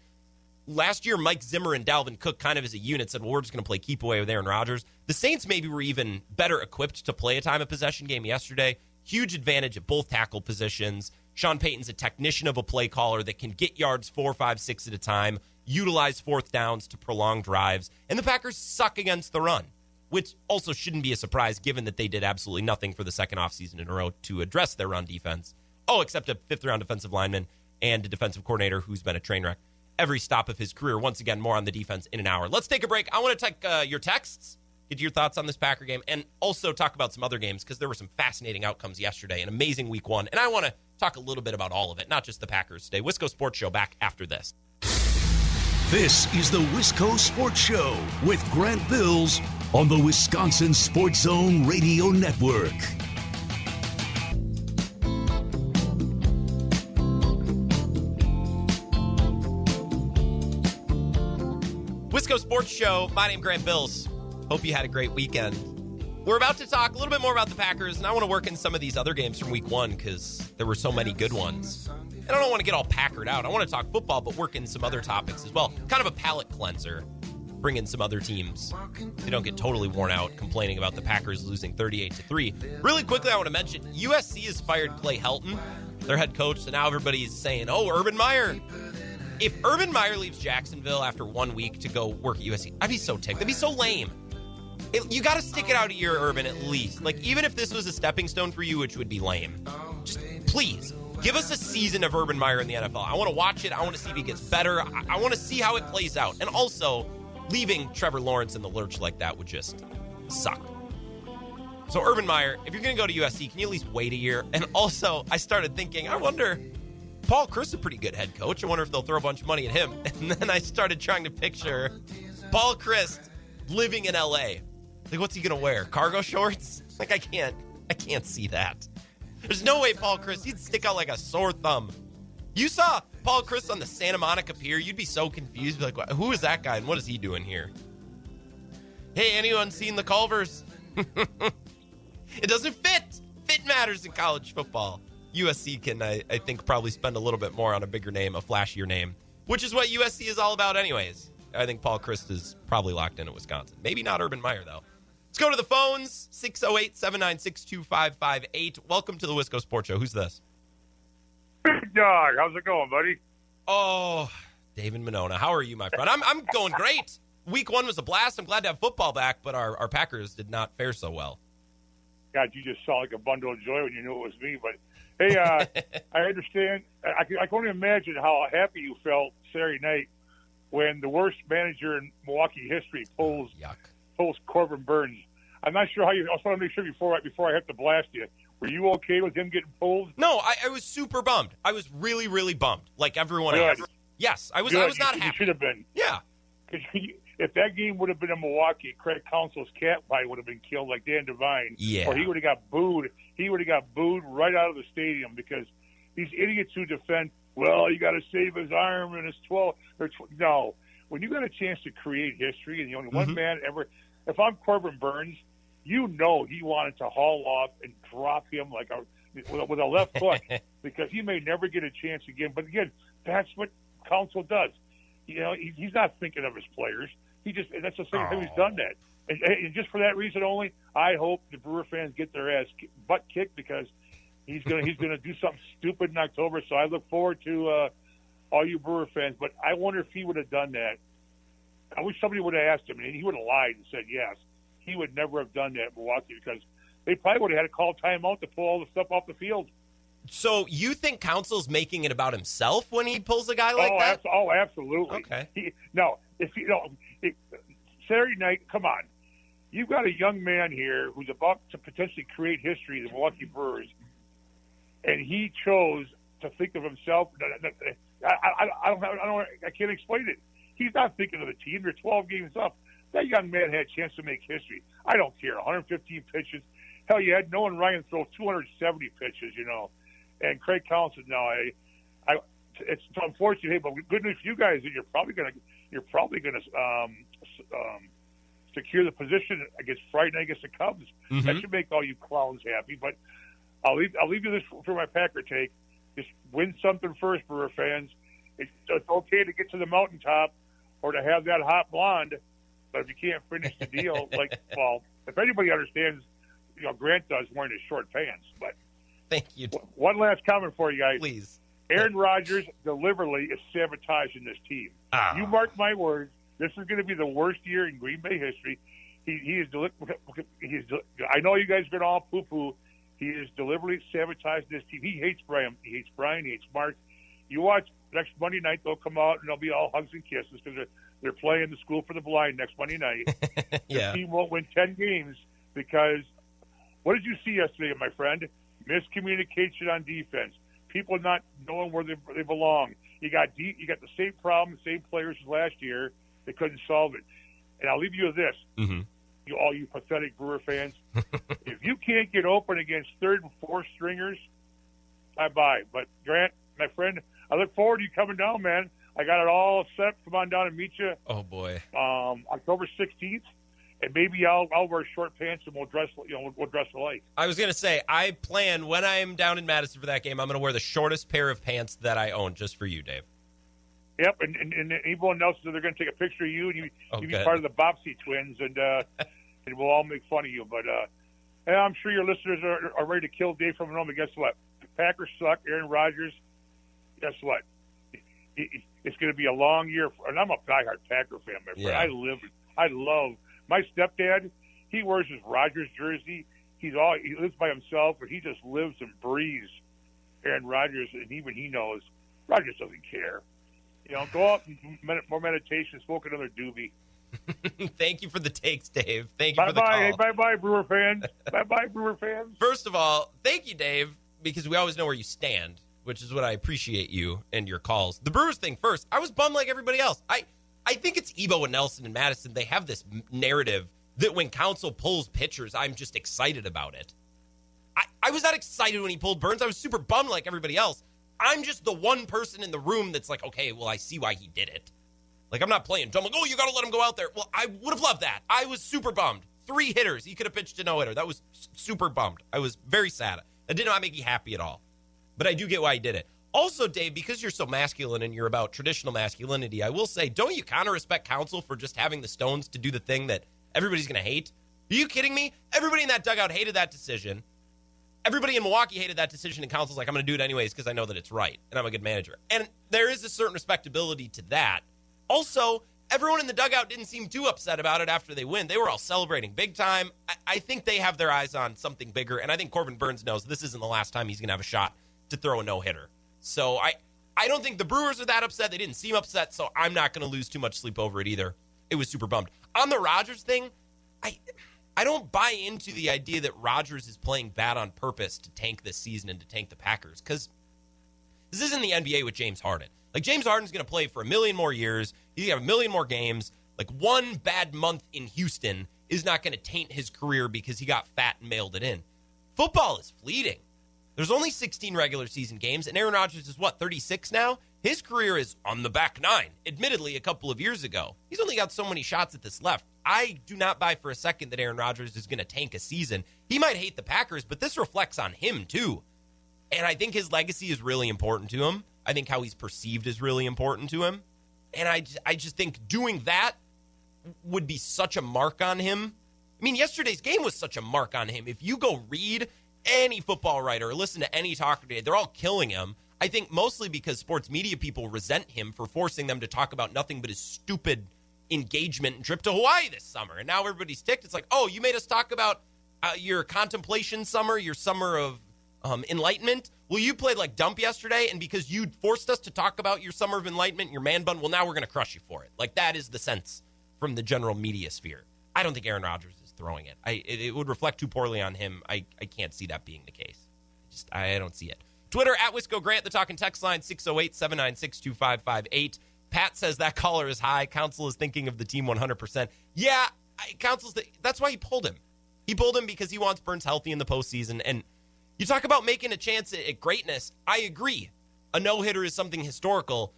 Last year, Mike Zimmer and Dalvin Cook, kind of as a unit, said, well, we're just going to play keep away with Aaron Rodgers. The Saints maybe were even better equipped to play a time of possession game yesterday. Huge advantage at both tackle positions. Sean Payton's a technician of a play caller that can get yards four, five, six at a time, utilize fourth downs to prolong drives, and the Packers suck against the run, which also shouldn't be a surprise given that they did absolutely nothing for the second offseason in a row to address their run defense. Oh, except a fifth round defensive lineman and a defensive coordinator who's been a train wreck every stop of his career. Once again, more on the defense in an hour. Let's take a break. I want to take uh, your texts, get your thoughts on this Packer game, and also talk about some other games because there were some fascinating outcomes yesterday. An amazing week one, and I want to talk a little bit about all of it, not just the Packers today. Wisco Sports Show back after this. This is the Wisco Sports Show with Grant Bills on the Wisconsin Sports Zone Radio Network. Wisco Sports Show. My name Grant Bills. Hope you had a great weekend. We're about to talk a little bit more about the Packers, and I want to work in some of these other games from week one because there were so many good ones. And I don't want to get all packered out. I want to talk football, but work in some other topics as well. Kind of a palate cleanser. Bring in some other teams. They don't get totally worn out complaining about the Packers losing 38 to 3. Really quickly, I want to mention USC has fired Clay Helton, their head coach, so now everybody's saying, oh, Urban Meyer. If Urban Meyer leaves Jacksonville after one week to go work at USC, I'd be so ticked. That'd be so lame. It, you got to stick it out a year, Urban, at least. Like, even if this was a stepping stone for you, which would be lame, just please give us a season of Urban Meyer in the NFL. I want to watch it. I want to see if he gets better. I, I want to see how it plays out. And also, leaving Trevor Lawrence in the lurch like that would just suck. So, Urban Meyer, if you're going to go to USC, can you at least wait a year? And also, I started thinking, I wonder, Paul Chryst is a pretty good head coach. I wonder if they'll throw a bunch of money at him. And then I started trying to picture Paul Chryst living in LA like, what's he gonna wear? Cargo shorts? Like, I can't, I can't see that. There's no way Paul Chryst, he'd stick out like a sore thumb. You saw Paul Chryst on the Santa Monica Pier, you'd be so confused. Be like, who is that guy and what is he doing here? Hey, anyone seen the Culvers? it doesn't fit. Fit matters in college football. USC can, I, I think, probably spend a little bit more on a bigger name, a flashier name, which is what USC is all about, anyways. I think Paul Chryst is probably locked in at Wisconsin. Maybe not Urban Meyer, though. Let's go to the phones 608 796 2558. Welcome to the Wisco Sports Show. Who's this? Big dog, how's it going, buddy? Oh, David Monona. How are you, my friend? I'm, I'm going great. Week one was a blast. I'm glad to have football back, but our, our Packers did not fare so well. God, you just saw like a bundle of joy when you knew it was me. But hey, uh, I understand. I, can, I can only imagine how happy you felt Saturday night when the worst manager in Milwaukee history pulls Yuck. Corbin Burnes. I'm not sure how you. I just want to make sure before I, before I have to blast you. Were you okay with him getting pulled? No, I, I was super bummed. I was really, really bummed, like everyone Good. else. Yes, I was. Good. I was not you, happy. You should have been. Yeah, if that game would have been in Milwaukee, Craig Counsell's cat probably would have been killed like Dan Devine. Yeah. Or he would have got booed. He would have got booed right out of the stadium because these idiots who defend, well, you got to save his arm and his 12. Or tw- no. When you got a chance to create history and the only one Mhm. man ever, if I'm Corbin Burnes, you know he wanted to haul off and drop him like a with a, with a left hook because he may never get a chance again. But again, that's what Counsell does. You know, he, he's not thinking of his players. He just that's the second time he's done that. And, and just for that reason only, I hope the Brewer fans get their ass butt kicked because he's gonna he's gonna do something stupid in October. So I look forward to uh, all you Brewer fans. But I wonder if he would have done that. I wish somebody would have asked him, and he would have lied and said yes. He would never have done that in Milwaukee because they probably would have had to call timeout to pull all the stuff off the field. So you think Counsell's making it about himself when he pulls a guy oh, like oh, that? oh, absolutely. Okay. He, no, if you know, it, Saturday night, come on. You've got a young man here who's about to potentially create history, the Milwaukee Brewers, and he chose to think of himself. I, I, I don't, have, I don't, I can't explain it. He's not thinking of the team. They're 12 games up. That young man had a chance to make history. I don't care. 115 pitches. Hell, you had Nolan Ryan throw 270 pitches, you know, and Craig Counsell. No, I, I, it's unfortunate, hey, but good news for you guys that you're probably gonna you're probably gonna um, um, secure the position against Friday night against the Cubs. Mhm. That should make all you clowns happy. But I'll leave I'll leave you this for my Packer take. Just win something first, Brewer fans. It's, it's okay to get to the mountaintop or to have that hot blonde, but if you can't finish the deal, like well, if anybody understands, you know, Grant does wearing his short pants. But Thank you. one last comment for you guys. Please. Aaron Rodgers deliberately is sabotaging this team. Ah. You mark my words. This is going to be the worst year in Green Bay history. He, he is. Deli- he is. I know you guys have been all poo poo. He is deliberately sabotaging this team. He hates Brian. He hates Brian. He hates Mark. You watch next Monday night. They'll come out and they'll be all hugs and kisses because they're they're playing the School for the Blind next Monday night. Yeah. The team won't win ten games because what did you see yesterday, my friend? Miscommunication on defense. People not knowing where they, they belong. You got de- you got the same problem, same players as last year. They couldn't solve it. And I'll leave you with this: hmm you all you pathetic Brewer fans. if you can't get open against third and fourth stringers, bye bye. But Grant, my friend, I look forward to you coming down, man. I got it all set. Come on down and meet you Oh boy. um, October 16th, and maybe I'll I'll wear short pants and we'll dress you know we'll, dress alike. I was gonna say I plan when I'm down in Madison for that game. I'm gonna wear the shortest pair of pants that I own just for you, Dave. Yep, and and, and everyone else they're going to take a picture of you and you Oh, you be part of the Bobbsey twins, and uh, and we'll all make fun of you. But uh, and I'm sure your listeners are, are ready to kill Dave from home. But guess what? The Packers suck. Aaron Rodgers. Guess what? It, it, it's going to be a long year. For, and I'm a diehard Packer fan, my friend. Yeah. I live. I love my stepdad. He wears his Rodgers jersey. He's all he lives by himself, but he just lives and breathes Aaron Rodgers, and even he knows Rodgers doesn't care. You know, go out and med- more meditation, smoke another doobie. Thank you for the takes, Dave. Thank you Bye for the bye, call. hey, bye bye, Brewer fans. bye bye, Brewer fans. First of all, thank you, Dave, because we always know where you stand, which is what I appreciate you and your calls. The Brewers thing first. I was bummed like everybody else. I I think it's Ebo and Nelson and Madison. They have this narrative that when Counsell pulls pitchers, I'm just excited about it. I, I was not excited when he pulled Burnes. I was super bummed like everybody else. I'm just the one person in the room that's like, okay, well, I see why he did it. Like, I'm not playing dumb. Like, oh, you got to let him go out there. Well, I would have loved that. I was super bummed. Three hitters. He could have pitched a no hitter. That was super bummed. I was very sad. That did not make me happy at all. But I do get why he did it. Also, Dave, because you're so masculine and you're about traditional masculinity, I will say, don't you kind of respect Counsell for just having the stones to do the thing that everybody's going to hate? Are you kidding me? Everybody in that dugout hated that decision. Everybody in Milwaukee hated that decision, and Counsell's like, I'm going to do it anyways because I know that it's right and I'm a good manager. And there is a certain respectability to that. Also, everyone in the dugout didn't seem too upset about it after they win. They were all celebrating big time. I, I think they have their eyes on something bigger, and I think Corbin Burnes knows this isn't the last time he's going to have a shot to throw a no hitter. So I, I don't think the Brewers are that upset. They didn't seem upset, so I'm not going to lose too much sleep over it either. It was super bummed. On the Rodgers thing, I. I don't buy into the idea that Rodgers is playing bad on purpose to tank this season and to tank the Packers because this isn't the NBA with James Harden. Like James Harden's going to play for a million more years. He's going to have a million more games. Like one bad month in Houston is not going to taint his career because he got fat and mailed it in. Football is fleeting. There's only 16 regular season games, and Aaron Rodgers is what 36 now. His career is on the back nine. Admittedly, a couple of years ago, he's only got so many shots at this left. I do not buy for a second that Aaron Rodgers is going to tank a season. He might hate the Packers, but this reflects on him too. And I think his legacy is really important to him. I think how he's perceived is really important to him. And I, I just think doing that would be such a mark on him. I mean, yesterday's game was such a mark on him. If you go read any football writer listen to any talker today, they're all killing him. I think mostly because sports media people resent him for forcing them to talk about nothing but his stupid engagement and trip to Hawaii this summer. And now everybody's ticked. It's like, oh, you made us talk about uh, your contemplation summer, your summer of um, enlightenment. Well, you played like dump yesterday, and because you forced us to talk about your summer of enlightenment, your man bun, well, now we're going to crush you for it. Like that is the sense from the general media sphere. I don't think Aaron Rodgers throwing it. I it, it would reflect too poorly on him. I, I can't see that being the case. Just I don't see it. Twitter at Wisco Grant, the talking text line 608 796 2558. Pat says that caller is high. Counsell is thinking of the team 100%. Yeah, Counsell's the, that's why he pulled him. He pulled him because he wants Burnes healthy in the postseason. And you talk about making a chance at, at greatness. I agree. A no hitter is something historical,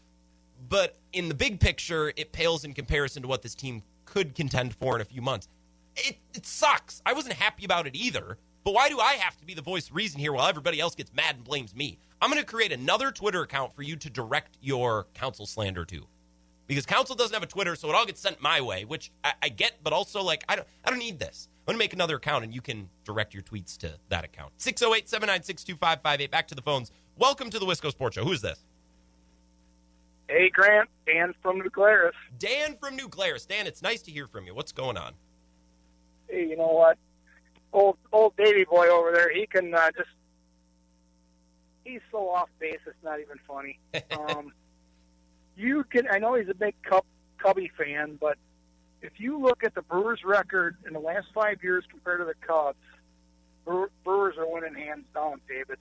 but in the big picture, it pales in comparison to what this team could contend for in a few months. It, it sucks. I wasn't happy about it either. But why do I have to be the voice of reason here while everybody else gets mad and blames me? I'm going to create another Twitter account for you to direct your Counsell slander to. Because Counsell doesn't have a Twitter, so it all gets sent my way, which I, I get, but also like I don't I don't need this. I'm going to make another account and you can direct your tweets to that account. 608 796 2558. Back to the phones. Welcome to the Wisco Sports Show. Who is this? Hey, Grant. Dan from New Glarus. Dan from New Glarus. Dan, it's nice to hear from you. What's going on? Hey, you know what? Old old Davy boy over there, he can uh, just. He's so off base, it's not even funny. Um, you can. I know he's a big Cub, Cubby fan, but if you look at the Brewers' record in the last five years compared to the Cubs, Brewers are winning hands down, David.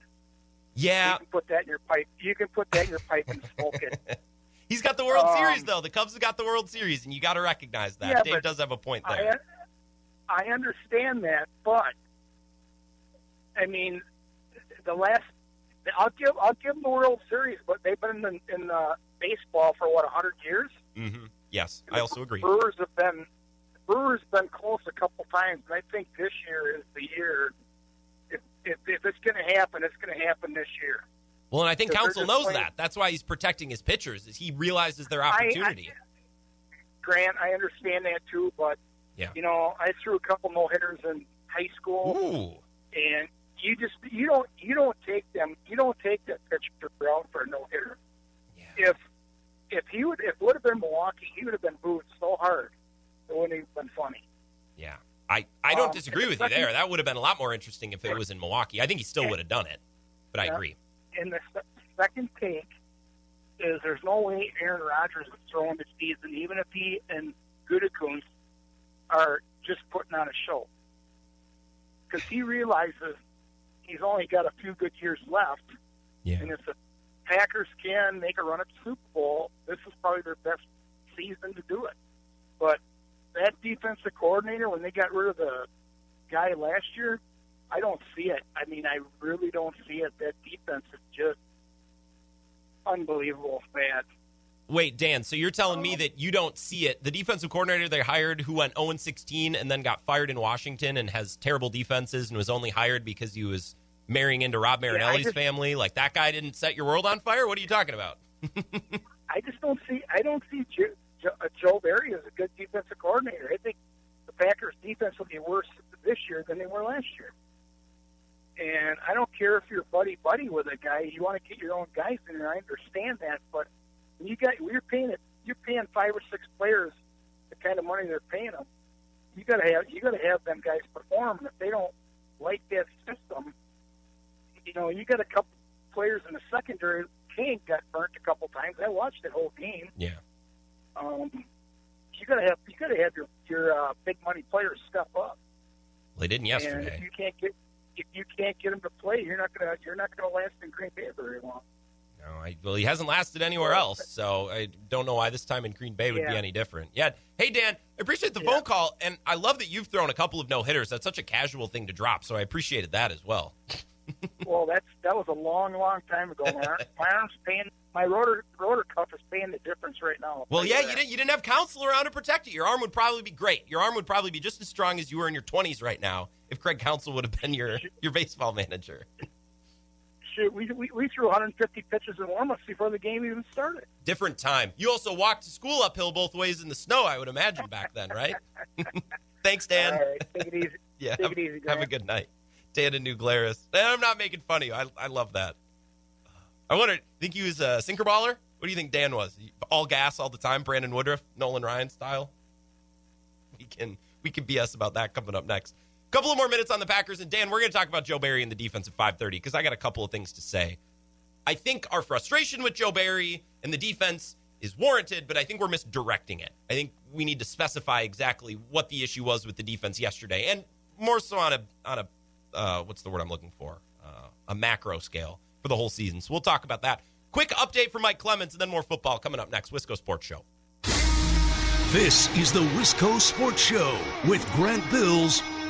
Yeah, you can put that in your pipe. You can put that in your pipe and smoke it. He's got the World um, Series though. The Cubs have got the World Series, and you got to recognize that. Yeah, Dave does have a point there. I, understand that, but I mean, the last I'll give I'll give them the World Series, but they've been in, in uh, baseball for what hundred years. Mm-hmm. Yes, I also agree. Brewers have been Brewers been close a couple times, and I think this year is the year. If if, if it's going to happen, it's going to happen this year. Well, and I think Counsell knows playing. that. That's why he's protecting his pitchers. Is he realizes their opportunity. I, I, Grant, I understand that too, but yeah. you know, I threw a couple no hitters in high school, Ooh. and you just you don't you don't take them you don't take that pitcher out for a no hitter. Yeah. If if he would, if it would have been Milwaukee, he would have been booed so hard it wouldn't have been funny. Yeah, I, I don't um, disagree with second, you there. That would have been a lot more interesting if it was in Milwaukee. I think he still would have done it, but I agree. And the second take is there's no way Aaron Rodgers is throwing the season, even if he and Gutekunst are just putting on a show, because he realizes he's only got a few good years left. Yeah. And if the Packers can make a run at the Super Bowl, this is probably their best season to do it. But that defensive coordinator, when they got rid of the guy last year, I don't see it. I mean, I really don't see it. That defense is just unbelievable bad. Wait, Dan, so you're telling me that you don't see it. The defensive coordinator they hired who went 0 16 and then got fired in Washington and has terrible defenses and was only hired because he was marrying into Rod Yeah, Marinelli's just- family. Like that guy didn't set your world on fire. What are you talking about? I just don't see. I don't see Joe, Joe, uh, Joe Barry as a good defensive coordinator. I think the Packers' defense will be worse this year than they were last year. And I don't care if you're buddy buddy with a guy. You want to get your own guys in there. I understand that, but when you got you're paying it. You're paying five or six players the kind of money they're paying them. You got to have you got to have them guys perform. And if they don't like that system, you know, you got a couple players in the secondary. Kane got burnt a couple times. I watched that whole game. Yeah. Um, you got to have you got to have your your uh, big money players step up. Well, they didn't yesterday. And if you can't get if you can't get them to play, you're not gonna you're not gonna last in Green Bay very long. No, I, well, he hasn't lasted anywhere else, so I don't know why this time in Green Bay would be any different. Yeah. Hey, Dan, I appreciate the Yeah. phone call, and I love that you've thrown a couple of no hitters. That's such a casual thing to drop, so I appreciated that as well. well, that's that was a long, long time ago. My, arm, my arm's paying. My rotor rotor cuff is paying the difference right now. Well, yeah, you didn't you didn't have Counsell around to protect it. Your arm would probably be great. Your arm would probably be just as strong as you were in your 20s right now if Craig Counsell would have been your your baseball manager. Shoot, we, we we threw 150 pitches in warmups before the game even started. Different time. You also walked to school uphill both ways in the snow, I would imagine back then, right? Thanks, Dan. Right, take it easy. Yeah, Take have, it easy, have a good night. Dan in New Glarus. I'm not making fun of you. I, I love that. I wonder, think he was a sinker baller? What do you think Dan was? All gas all the time, Brandon Woodruff, Nolan Ryan style? We can we can BS about that coming up next. Couple of more minutes on the Packers, and Dan, we're going to talk about Joe Barry and the defense at 5:30 because I got a couple of things to say. I think our frustration with Joe Barry and the defense is warranted, but I think we're misdirecting it. I think we need to specify exactly what the issue was with the defense yesterday, and more so on a on a uh, what's the word I'm looking for? Uh, a macro scale for the whole season. So we'll talk about that. Quick update from Mike Clemens, and then more football coming up next. Wisco Sports Show. This is the Wisco Sports Show with Grant Bills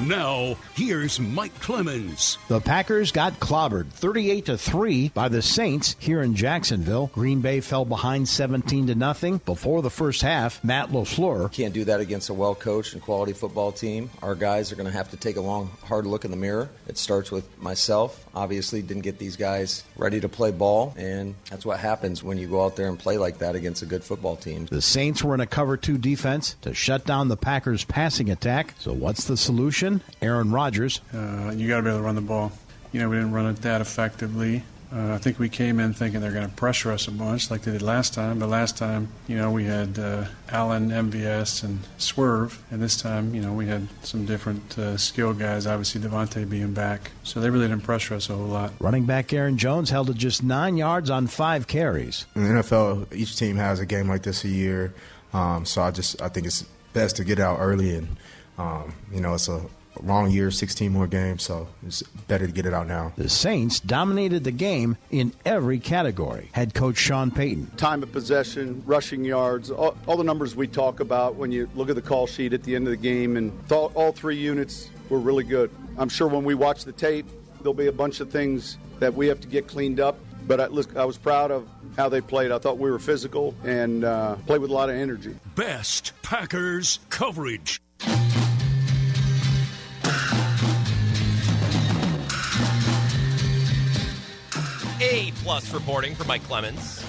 Now, here's Mike Clemens. The Packers got clobbered 38 to 3 by the Saints here in Jacksonville. Green Bay fell behind 17 to nothing before the first half. Matt LaFleur Can't do that against a well coached and quality football team. Our guys are going to have to take a long, hard look in the mirror. It starts with myself. Obviously, didn't get these guys ready to play ball, and that's what happens when you go out there and play like that against a good football team. The Saints were in a cover 2 defense to shut down the Packers' passing attack. So what's the solution? Aaron Rodgers. Uh, you got to be able to run the ball. You know, we didn't run it that effectively. Uh, I think we came in thinking they're going to pressure us a bunch like they did last time. But last time, you know, we had uh, Allen, MVS, and Swerve. And this time, you know, we had some different uh, skill guys, obviously Davante being back. So they really didn't pressure us a whole lot. Running back Aaron Jones held to just 9 yards on 5 carries. In the NFL, each team has a game like this a year, um, so I just I think it's best to get out early, and um, you know it's a long year, 16 more games, so it's better to get it out now. The Saints dominated the game in every category. Head coach Sean Payton. time of possession, rushing yards, all, all the numbers we talk about when you look at the call sheet at the end of the game, and th- all three units were really good. I'm sure when we watch the tape, there'll be a bunch of things that we have to get cleaned up. But I, look, I was proud of how they played. I thought we were physical and uh, played with a lot of energy. Best Packers coverage. Plus reporting for Mike Clemens.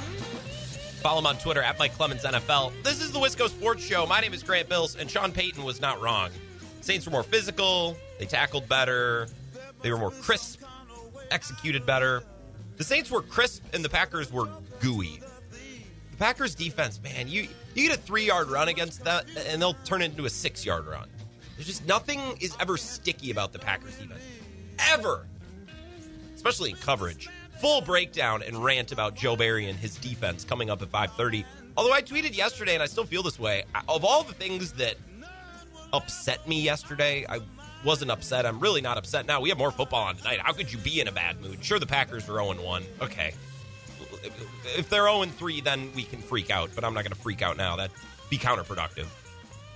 Follow him on Twitter at Mike Clemens NFL. This is the Wisco Sports Show. My name is Grant Bills, and Sean Payton was not wrong. Saints were more physical. They tackled better. They were more crisp, executed better. The Saints were crisp, and the Packers were gooey. The Packers defense, man, you you get a three yard run against that, and they'll turn it into a six yard run. There's just nothing is ever sticky about the Packers defense, ever especially in coverage. Full breakdown and rant about Joe Barry and his defense coming up at 5:30. Although I tweeted yesterday and I still feel this way. Of all the things that upset me yesterday, I wasn't upset. I'm really not upset now. We have more football on tonight. How could you be in a bad mood? Sure the Packers are 0 1. Okay. If they're 0 3, then we can freak out, but I'm not going to freak out now. That'd be counterproductive.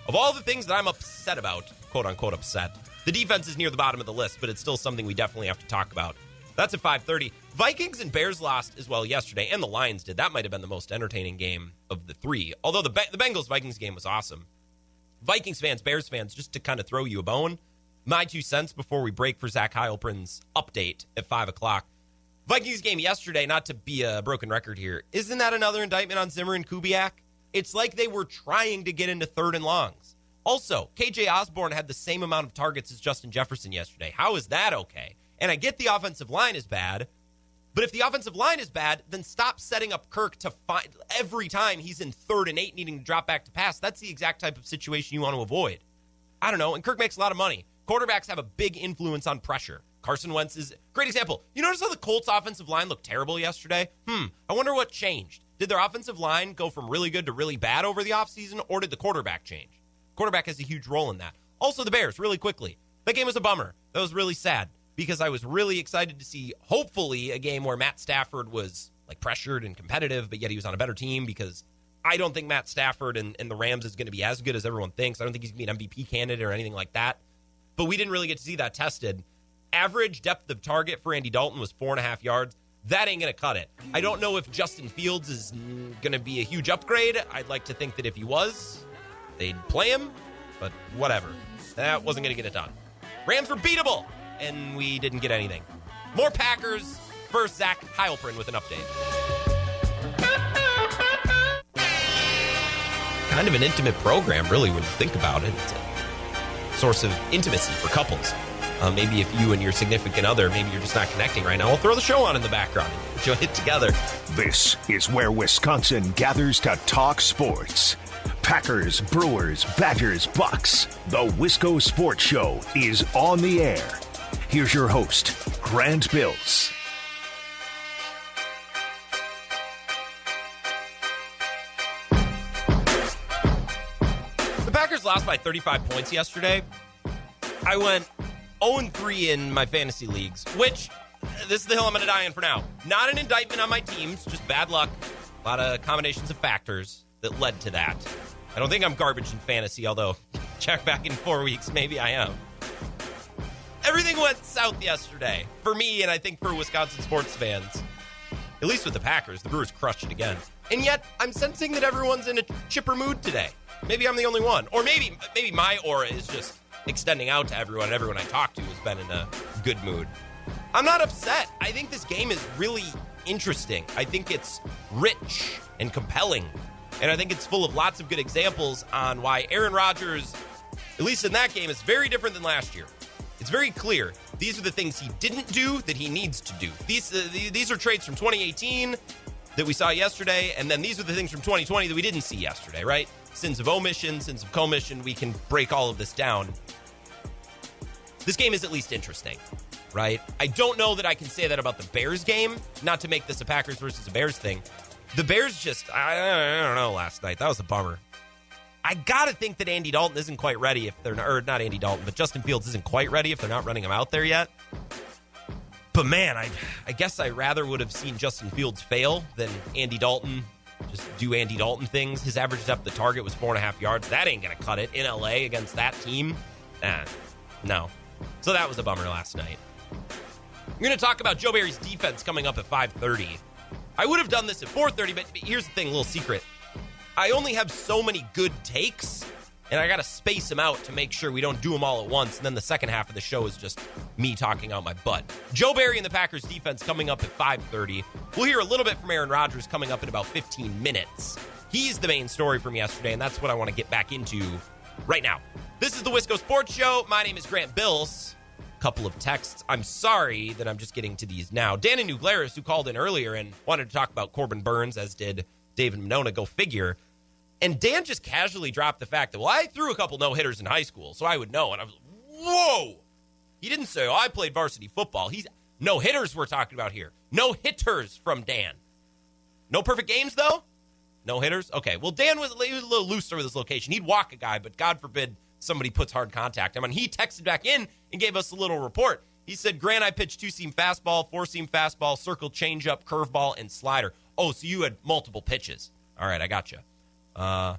Of all the things that I'm upset about, quote unquote upset, the defense is near the bottom of the list, but it's still something we definitely have to talk about. That's at 5:30. Vikings and Bears lost as well yesterday, and the Lions did. That might have been the most entertaining game of the three. Although the the Bengals Vikings game was awesome. Vikings fans, Bears fans, just to kind of throw you a bone, my two cents before we break for Zach Heilprin's update at 5 o'clock. Vikings game yesterday, not to be a broken record here, isn't that another indictment on Zimmer and Kubiak? It's like they were trying to get into third and longs. Also, KJ Osborn had the same amount of targets as Justin Jefferson yesterday. How is that okay? And I get the offensive line is bad, but if the offensive line is bad, then stop setting up Kirk to find every time he's in third and eight needing to drop back to pass. That's the exact type of situation you want to avoid. I don't know. And Kirk makes a lot of money. Quarterbacks have a big influence on pressure. Carson Wentz is great example. You notice how the Colts offensive line looked terrible yesterday? Hmm. I wonder what changed. Did their offensive line go from really good to really bad over the offseason, or did the quarterback change? Quarterback has a huge role in that. Also, the Bears, really quickly. That game was a bummer. That was really sad because I was really excited to see, hopefully, a game where Matt Stafford was like pressured and competitive, but yet he was on a better team because I don't think Matt Stafford and, and the Rams is going to be as good as everyone thinks. I don't think he's going to be an MVP candidate or anything like that. But we didn't really get to see that tested. Average depth of target for Andy Dalton was four and a half yards. That ain't going to cut it. I don't know if Justin Fields is going to be a huge upgrade. I'd like to think that if he was, they'd play him, but whatever. That wasn't going to get it done. Rams were beatable, and we didn't get anything. More Packers. First, Zach Heilprin with an update. Kind of an intimate program, really, when you think about it. It's a source of intimacy for couples. Uh, maybe if you and your significant other, maybe you're just not connecting right now, we'll throw the show on in the background and enjoy it together. This is where Wisconsin gathers to talk sports. Packers, Brewers, Badgers, Bucks. The Wisco Sports Show is on the air. Here's your host, Grant Bills. The Packers lost by 35 points yesterday. I went 0 3 in my fantasy leagues, which this is the hill I'm going to die on for now. Not an indictment on my teams, just bad luck. A lot of combinations of factors that led to that. I don't think I'm garbage in fantasy, although check back in four weeks, maybe I am. Everything went south yesterday for me, and I think for Wisconsin sports fans. At least with the Packers, the Brewers crushed it again. And yet, I'm sensing that everyone's in a chipper mood today. Maybe I'm the only one, or maybe maybe my aura is just extending out to everyone. Everyone I talk to has been in a good mood. I'm not upset. I think this game is really interesting. I think it's rich and compelling. And I think it's full of lots of good examples on why Aaron Rodgers, at least in that game, is very different than last year. It's very clear. These are the things he didn't do that he needs to do. These uh, these are traits from 2018 that we saw yesterday, and then these are the things from 2020 that we didn't see yesterday, right? Sins of omission, sins of commission. We can break all of this down. This game is at least interesting, right? I don't know that I can say that about the Bears game, not to make this a Packers versus a Bears thing. The Bears just, I, I don't know, last night. That was a bummer. I gotta think that Andy Dalton isn't quite ready if they're not, or not Andy Dalton, but Justin Fields isn't quite ready if they're not running him out there yet. But man, I, I guess I rather would have seen Justin Fields fail than Andy Dalton just do Andy Dalton things. His average depth of target was four and a half yards. That ain't gonna cut it in LA against that team. Nah, no. So that was a bummer last night. I'm gonna talk about Joe Barry's defense coming up at 5:30. I would have done this at 4:30, but here's the thing, little secret. I only have so many good takes, and I got to space them out to make sure we don't do them all at once. And then the second half of the show is just me talking out my butt. Joe Barry and the Packers defense coming up at 5:30. We'll hear a little bit from Aaron Rodgers coming up in about 15 minutes. He's the main story from yesterday, and that's what I want to get back into right now. This is the Wisco Sports Show. My name is Grant Bills. Couple of texts. I'm sorry that I'm just getting to these now. Dan in New Glarus, who called in earlier and wanted to talk about Corbin Burnes, as did David Monona, go figure. And Dan just casually dropped the fact that, well, I threw a couple no hitters in high school, so I would know. And I was, whoa! He didn't say, oh, I played varsity football. He's no hitters we're talking about here. No hitters from Dan. No perfect games, though? No hitters? Okay. Well, Dan was, was a little looser with his location. He'd walk a guy, but God forbid somebody puts hard contact on him. And he texted back in and gave us a little report. He said, Grant, I pitched two seam fastball, four seam fastball, circle changeup, curveball, and slider. Oh, so you had multiple pitches. All right, I got you. Uh,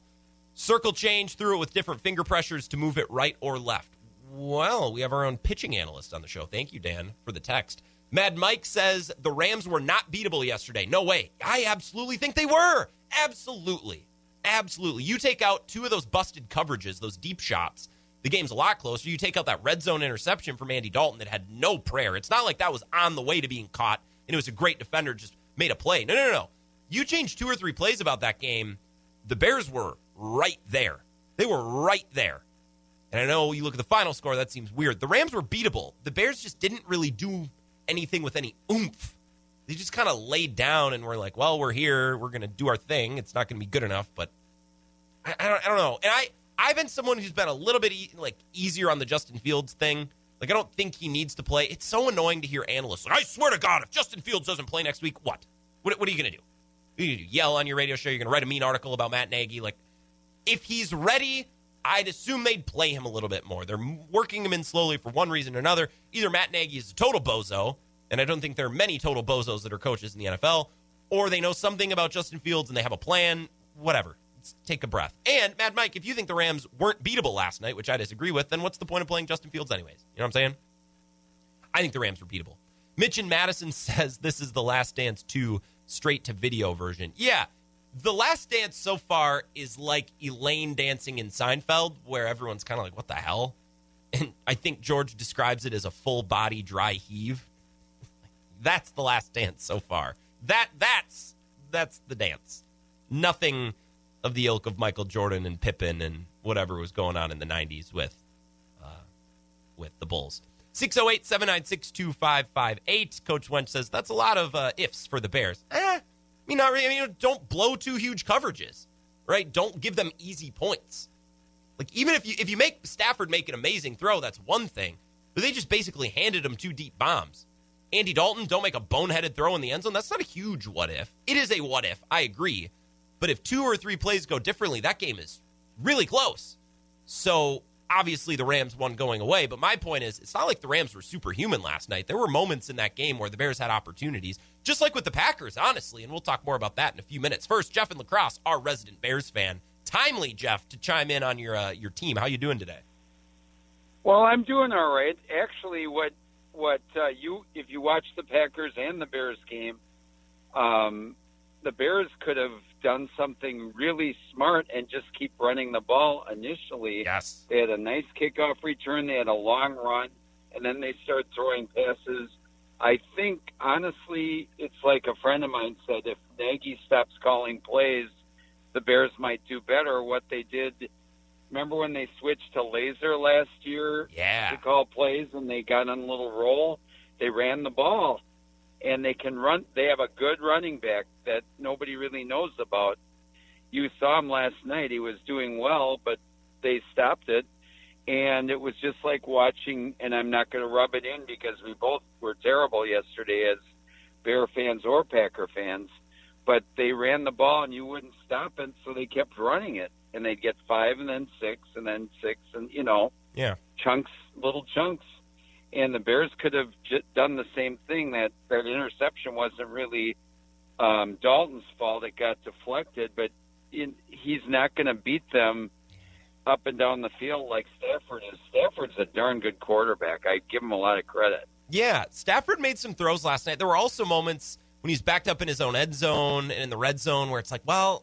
circle change, through it with different finger pressures to move it right or left. Well, we have our own pitching analyst on the show. Thank you, Dan, for the text. Mad Mike says the Rams were not beatable yesterday. No way. I absolutely think they were. Absolutely. Absolutely. You take out two of those busted coverages, those deep shots, the game's a lot closer. You take out that red zone interception from Andy Dalton that had no prayer. It's not like that was on the way to being caught and it was a great defender just made a play. No, no, no, no. You change two or three plays about that game. The Bears were right there. They were right there. And I know you look at the final score, that seems weird. The Rams were beatable. The Bears just didn't really do anything with any oomph. They just kind of laid down and were like, well, we're here. We're going to do our thing. It's not going to be good enough, but I, I, don't, I don't know. And I, I've been someone who's been a little bit e- like easier on the Justin Fields thing. Like I don't think he needs to play. It's so annoying to hear analysts like, I swear to God, if Justin Fields doesn't play next week, what? What, what are you going to do? You? Yell on your radio show? You're going to write a mean article about Matt Nagy? Like, if he's ready, I'd assume they'd play him a little bit more. They're working him in slowly for one reason or another. Either Matt Nagy is a total bozo, and I don't think there are many total bozos that are coaches in the NFL, or they know something about Justin Fields and they have a plan. Whatever. Let's take a breath. And Mad Mike, if you think the Rams weren't beatable last night, which I disagree with, then what's the point of playing Justin Fields anyways? You know what I'm saying? I think the Rams were beatable. Mitch and Madison says this is the Last Dance 2 straight to video version. Yeah, the Last Dance so far is like Elaine dancing in Seinfeld, where everyone's kind of like, what the hell? And I think George describes it as a full body dry heave. That's the Last Dance so far. That that's that's the dance. Nothing of the ilk of Michael Jordan and Pippen and whatever was going on in the 90s with uh, with the Bulls. 608 796 2558. Coach Wentz says that's a lot of uh, ifs for the Bears. Eh, I mean, not really. I mean, don't blow two huge coverages, right? Don't give them easy points. Like, even if you if you make Stafford make an amazing throw, that's one thing. But they just basically handed him two deep bombs. Andy Dalton, don't make a boneheaded throw in the end zone. That's not a huge what if. It is a what if, I agree. But if two or three plays go differently, that game is really close. So obviously the Rams won going away. But my point is, it's not like the Rams were superhuman last night. There were moments in that game where the Bears had opportunities, just like with the Packers, honestly. And we'll talk more about that in a few minutes. First, Jeff and La Crosse, our resident Bears fan. Timely, Jeff, to chime in on your uh, your team. How you doing today? Well, I'm doing all right. Actually, what what uh, you if you watch the Packers and the Bears game, um, the Bears could have done something really smart and just keep running the ball initially. Yes. They had a nice kickoff return, they had a long run, and then they start throwing passes. I think, honestly, it's like a friend of mine said if Nagy stops calling plays, the Bears might do better. What they did, remember when they switched to Lazor last year Yeah. to call plays and they got on a little roll? They ran the ball and they can run. They have a good running back that nobody really knows about. You saw him last night; he was doing well, but they stopped it, and it was just like watching. And I'm not going to rub it in because we both were terrible yesterday as Bear fans or Packer fans, but they ran the ball and you wouldn't stop it, so they kept running it, and they'd get five and then six and then six and you know Yeah. chunks, little chunks. And the Bears could have done the same thing. That that interception wasn't really um, Dalton's fault. It got deflected, but in, he's not going to beat them up and down the field like Stafford is. Stafford's a darn good quarterback. I give him a lot of credit. Yeah, Stafford made some throws last night. There were also moments when he's backed up in his own end zone and in the red zone where it's like, well,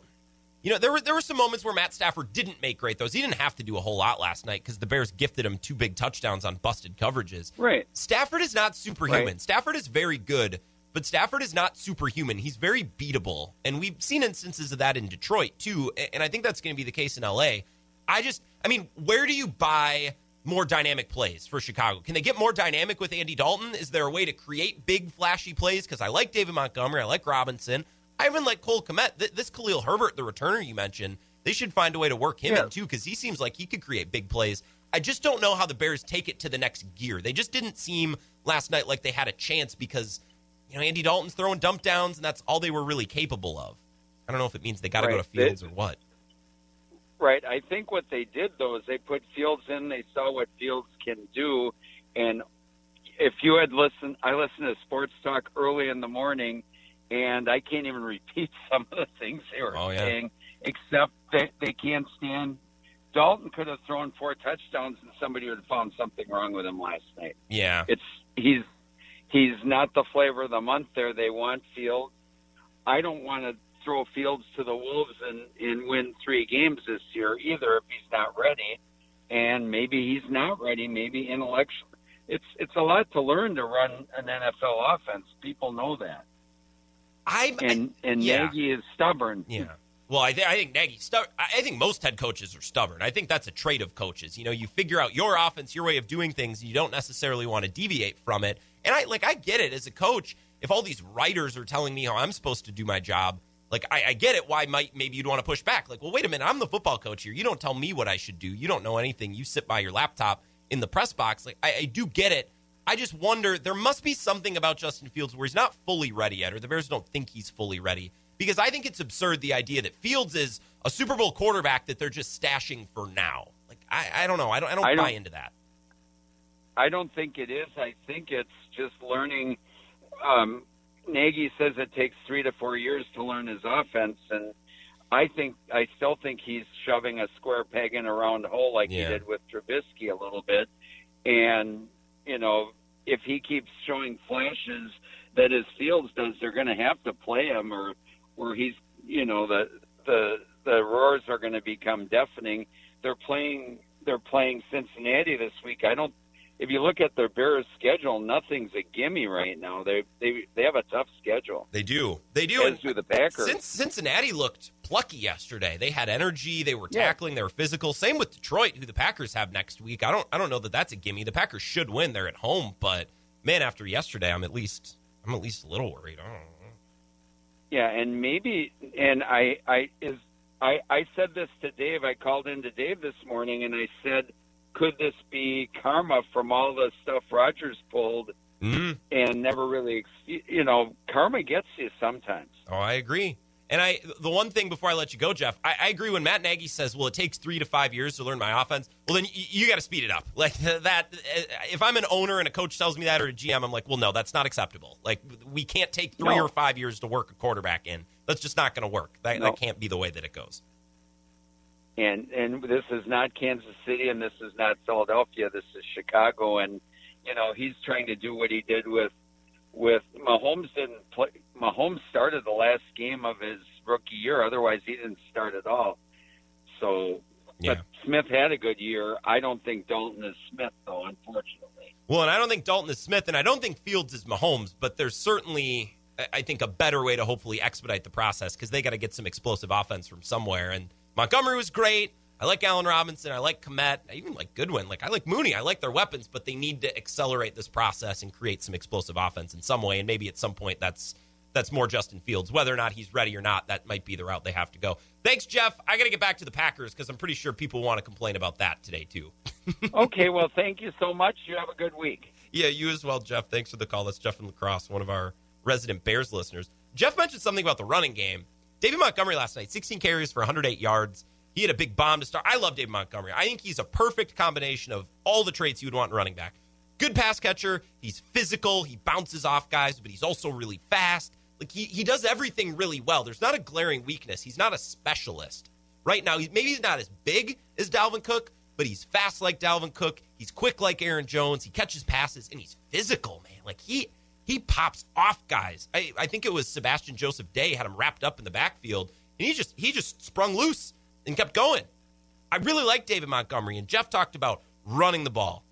you know, there were there were some moments where Matt Stafford didn't make great throws. He didn't have to do a whole lot last night because the Bears gifted him two big touchdowns on busted coverages. Right. Stafford is not superhuman. Right. Stafford is very good, but Stafford is not superhuman. He's very beatable, and we've seen instances of that in Detroit too. And I think that's going to be the case in LA. I just, I mean, where do you buy more dynamic plays for Chicago? Can they get more dynamic with Andy Dalton? Is there a way to create big, flashy plays? Because I like David Montgomery, I like Robinson, I even like Cole Kmet. Th- This Khalil Herbert, the returner you mentioned, they should find a way to work him Yeah. in too because he seems like he could create big plays. I just don't know how the Bears take it to the next gear. They just didn't seem last night like they had a chance because you know Andy Dalton's throwing dump downs and that's all they were really capable of. I don't know if it means they got to go to Fields or what. Right. I think what they did though is they put Fields in. They saw what Fields can do, and if you had listened, I listened to sports talk early in the morning, and I can't even repeat some of the things they were Oh, yeah. saying, except that they can't stand. Dalton could have thrown four touchdowns, and somebody would have found something wrong with him last night. Yeah. It's he's he's not the flavor of the month there. They want Fields. I don't want to throw Fields to the Wolves and, and win three games this year either if he's not ready. And maybe he's not ready. Maybe intellectually, it's it's a lot to learn to run an NFL offense. People know that. I and and yeah. Nagy is stubborn. Yeah. Well, I, th- I think Nagy. Stu- I think most head coaches are stubborn. I think that's a trait of coaches. You know, you figure out your offense, your way of doing things, you don't necessarily want to deviate from it. And I like, I get it as a coach. If all these writers are telling me how I'm supposed to do my job, like I, I get it. Why might maybe you'd want to push back? Like, well, wait a minute. I'm the football coach here. You don't tell me what I should do. You don't know anything. You sit by your laptop in the press box. Like, I, I do get it. I just wonder. There must be something about Justin Fields where he's not fully ready yet, or the Bears don't think he's fully ready because I think it's absurd the idea that Fields is a Super Bowl quarterback that they're just stashing for now. Like I, I don't know. I don't. I don't I buy don't- into that. I don't think it is. I think it's just learning. Um, Nagy says it takes three to four years to learn his offense, and I think I still think he's shoving a square peg in a round hole like Yeah. he did with Trubisky a little bit. And you know, if he keeps showing flashes that his Fields does, they're going to have to play him, or or he's you know the the the roars are going to become deafening. They're playing they're playing Cincinnati this week. I don't if you look at their Bears schedule, nothing's a gimme right now. They they they have a tough schedule. They do. They do. As do the Packers. Since Cincinnati looked plucky yesterday, they had energy. They were Yeah. tackling. They were physical. Same with Detroit, who the Packers have next week. I don't. I don't know that that's a gimme. The Packers should win. They're at home, but man, after yesterday, I'm at least. I'm at least a little worried. I don't know. Yeah, and maybe and I I is I I said this to Dave. I called in to Dave this morning and I said, could this be karma from all the stuff Rodgers pulled Mm. and never really you know karma gets you sometimes. Oh, I agree. And I, the one thing before I let you go, Jeff, I, I agree when Matt Nagy says, "Well, it takes three to five years to learn my offense." Well, then you, you got to speed it up. Like that. If I'm an owner and a coach tells me that, or a GM, I'm like, "Well, no, that's not acceptable. Like we can't take three No. or five years to work a quarterback in. That's just not going to work. That, No. that can't be the way that it goes." And and this is not Kansas City and this is not Philadelphia. This is Chicago, and you know he's trying to do what he did with with Mahomes. Didn't play. Mahomes started the last game of his rookie year. Otherwise, he didn't start at all. So, Yeah. but Smith had a good year. I don't think Dalton is Smith though, unfortunately. Well, and I don't think Dalton is Smith, and I don't think Fields is Mahomes, but there's certainly, I- I think, a better way to hopefully expedite the process because they got to get some explosive offense from somewhere. And Montgomery was great. I like Allen Robinson. I like Kmet. I even like Goodwin. Like I like Mooney. I like their weapons, but they need to accelerate this process and create some explosive offense in some way. And maybe at some point that's that's more Justin Fields. Whether or not he's ready or not, that might be the route they have to go. Thanks, Jeff. I got to get back to the Packers because I'm pretty sure people want to complain about that today too. okay, well, thank you so much. You have a good week. Yeah, you as well, Jeff. Thanks for the call. That's Jeff from La Crosse, one of our resident Bears listeners. Jeff mentioned something about the running game. David Montgomery last night, 16 carries for 108 yards. He had a big bomb to start. I love David Montgomery. I think he's a perfect combination of all the traits you would want in running back. Good pass catcher. He's physical. He bounces off guys, but he's also really fast. Like he, he does everything really well. There's not a glaring weakness. He's not a specialist. Right now, he's, maybe he's not as big as Dalvin Cook, but he's fast like Dalvin Cook. He's quick like Aaron Jones. He catches passes and he's physical, man. Like he he pops off guys. I, I think it was Sebastian Joseph Day had him wrapped up in the backfield, and he just he just sprung loose and kept going. I really like David Montgomery, and Jeff talked about running the ball,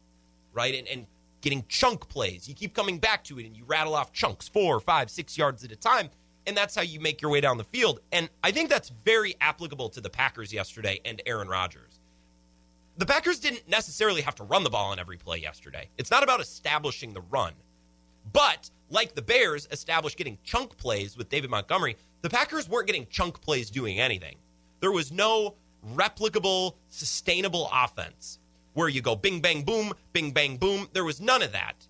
right, and, and getting chunk plays. You keep coming back to it, and you rattle off chunks, four, five, six yards at a time, and that's how you make your way down the field. And I think that's very applicable to the Packers yesterday and Aaron Rodgers the Packers didn't necessarily have to run the ball on every play yesterday. It's not about establishing the run. But like the Bears established getting chunk plays with David Montgomery, the Packers weren't getting chunk plays doing anything. There was no replicable, sustainable offense where you go bing, bang, boom, bing, bang, boom. There was none of that,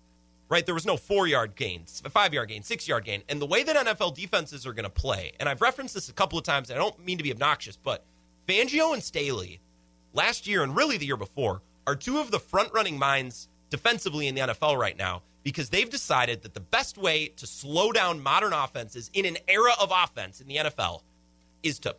right? There was no four yard gains, five yard gain, six yard gain. And the way that NFL defenses are going to play, and I've referenced this a couple of times, I don't mean to be obnoxious, but Fangio and Staley last year and really the year before are two of the front running minds defensively in the NFL right now because they've decided that the best way to slow down modern offenses in an era of offense in the NFL is to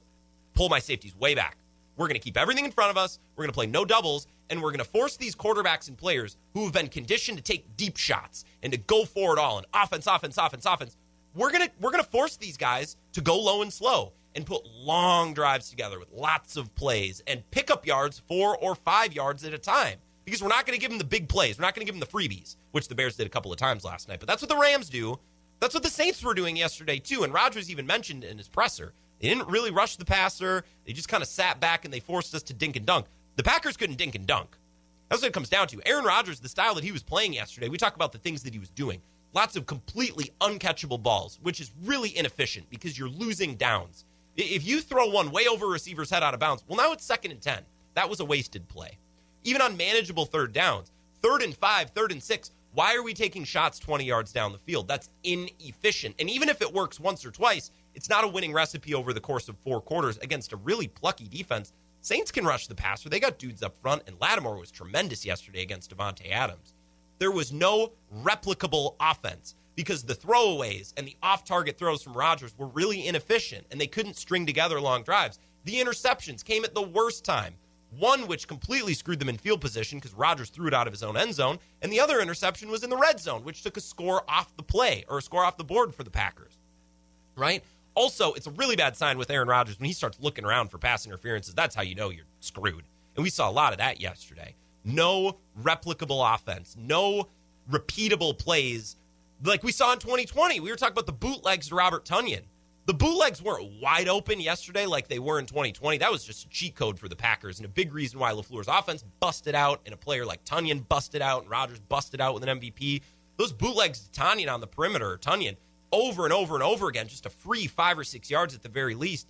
pull my safeties way back. We're going to keep everything in front of us. We're going to play no doubles, and we're going to force these quarterbacks and players who have been conditioned to take deep shots and to go for it all and offense, offense, offense, offense. we're gonna we're gonna force these guys to go low and slow and put long drives together with lots of plays and pick up yards four or five yards at a time because we're not going to give them the big plays. We're not going to give them the freebies, which the Bears did a couple of times last night. But that's what the Rams do. That's what the Saints were doing yesterday too. And Rodgers even mentioned in his presser, they didn't really rush the passer. They just kind of sat back and they forced us to dink and dunk. The Packers couldn't dink and dunk. That's what it comes down to. Aaron Rodgers, the style that he was playing yesterday, we talk about the things that he was doing. Lots of completely uncatchable balls, which is really inefficient because you're losing downs. If you throw one way over a receiver's head out of bounds, well, now it's second and 10. That was a wasted play. Even on manageable third downs, third and five, third and six, why are we taking shots 20 yards down the field? That's inefficient. And even if it works once or twice, it's not a winning recipe over the course of four quarters against a really plucky defense. Saints can rush the passer. They got dudes up front, and Lattimore was tremendous yesterday against Davante Adams. There was no replicable offense because the throwaways and the off target throws from Rodgers were really inefficient and they couldn't string together long drives. The interceptions came at the worst time. One which completely screwed them in field position because Rodgers threw it out of his own end zone, and the other interception was in the red zone, which took a score off the play or a score off the board for the Packers. Right? Also, it's a really bad sign with Aaron Rodgers when he starts looking around for pass interferences. That's how you know you're screwed. And we saw a lot of that yesterday. No replicable offense, no repeatable plays like we saw in 2020. We were talking about the bootlegs to Robert Tonyan. The bootlegs weren't wide open yesterday like they were in 2020. That was just a cheat code for the Packers and a big reason why LaFleur's offense busted out and a player like Tonyan busted out and Rodgers busted out with an MVP. Those bootlegs to Tonyan on the perimeter, Tonyan, over and over and over again, just a free five or six yards at the very least.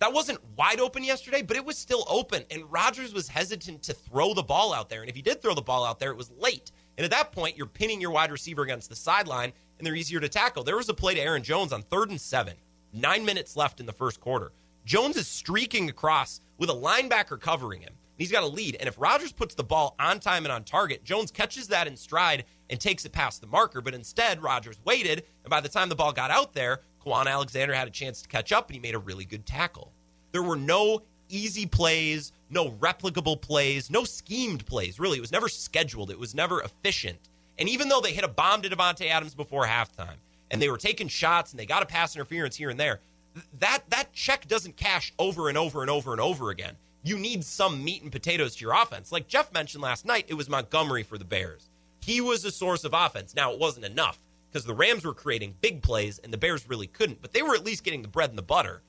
That wasn't wide open yesterday, but it was still open. And Rodgers was hesitant to throw the ball out there. And if he did throw the ball out there, it was late. And at that point, you're pinning your wide receiver against the sideline, and they're easier to tackle. There was a play to Aaron Jones on third and seven, nine minutes left in the first quarter. Jones is streaking across with a linebacker covering him. He's got a lead. And if Rodgers puts the ball on time and on target, Jones catches that in stride and takes it past the marker. But instead, Rodgers waited. And by the time the ball got out there, Kwon Alexander had a chance to catch up and he made a really good tackle. There were no easy plays, no replicable plays, no schemed plays. Really, it was never scheduled. It was never efficient. And even though they hit a bomb to Davante Adams before halftime, and they were taking shots and they got a pass interference here and there, that that check doesn't cash over and over and over and over again. You need some meat and potatoes to your offense. Like Jeff mentioned last night, it was Montgomery for the Bears. He was a source of offense. Now it wasn't enough because the Rams were creating big plays and the Bears really couldn't, but they were at least getting the bread and the butter,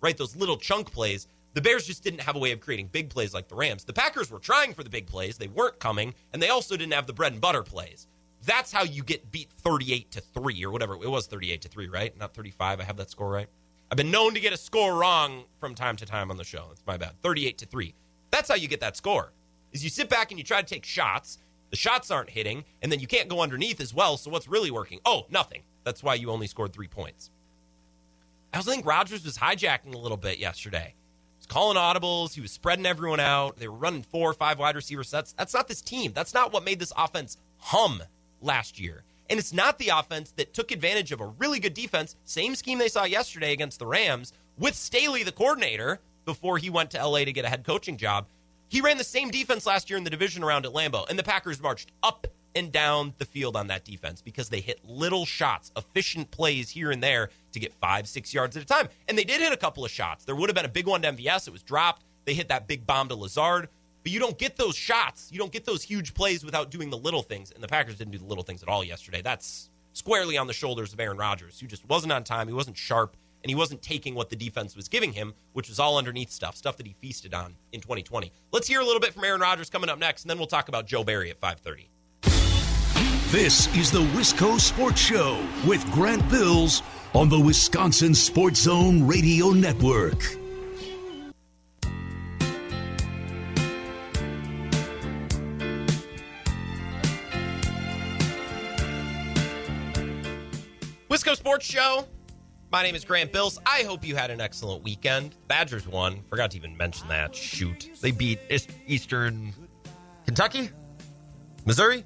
right? Those little chunk plays the Bears just didn't have a way of creating big plays like the Rams. The Packers were trying for the big plays, they weren't coming, and they also didn't have the bread and butter plays. That's how you get beat 38 to 3 or whatever. It was 38 to 3, right? Not 35. I have that score right. I've been known to get a score wrong from time to time on the show. It's my bad. 38 to 3. That's how you get that score. Is you sit back and you try to take shots. The shots aren't hitting, and then you can't go underneath as well. So what's really working? Oh, nothing. That's why you only scored 3 points. I also think Rodgers was hijacking a little bit yesterday He was calling audibles. He was spreading everyone out. They were running four or five wide receiver sets. That's not this team. That's not what made this offense hum last year. And it's not the offense that took advantage of a really good defense, same scheme they saw yesterday against the Rams, with Staley, the coordinator, before he went to LA to get a head coaching job. He ran the same defense last year in the division around at Lambeau, and the Packers marched up and down the field on that defense because they hit little shots, efficient plays here and there to get five, six yards at a time. And they did hit a couple of shots. There would have been a big one to MVS. It was dropped. They hit that big bomb to Lazard. But you don't get those shots. You don't get those huge plays without doing the little things. And the Packers didn't do the little things at all yesterday. That's squarely on the shoulders of Aaron Rodgers, who just wasn't on time. He wasn't sharp, and he wasn't taking what the defense was giving him, which was all underneath stuff, stuff that he feasted on in 2020. Let's hear a little bit from Aaron Rodgers coming up next, and then we'll talk about Joe Barry at 530. This is the Wisco Sports Show with Grant Bills on the Wisconsin Sports Zone Radio Network. Wisco Sports Show. My name is Grant Bills. I hope you had an excellent weekend. Badgers won. Forgot to even mention that. Shoot. They beat Eastern Kentucky? Missouri?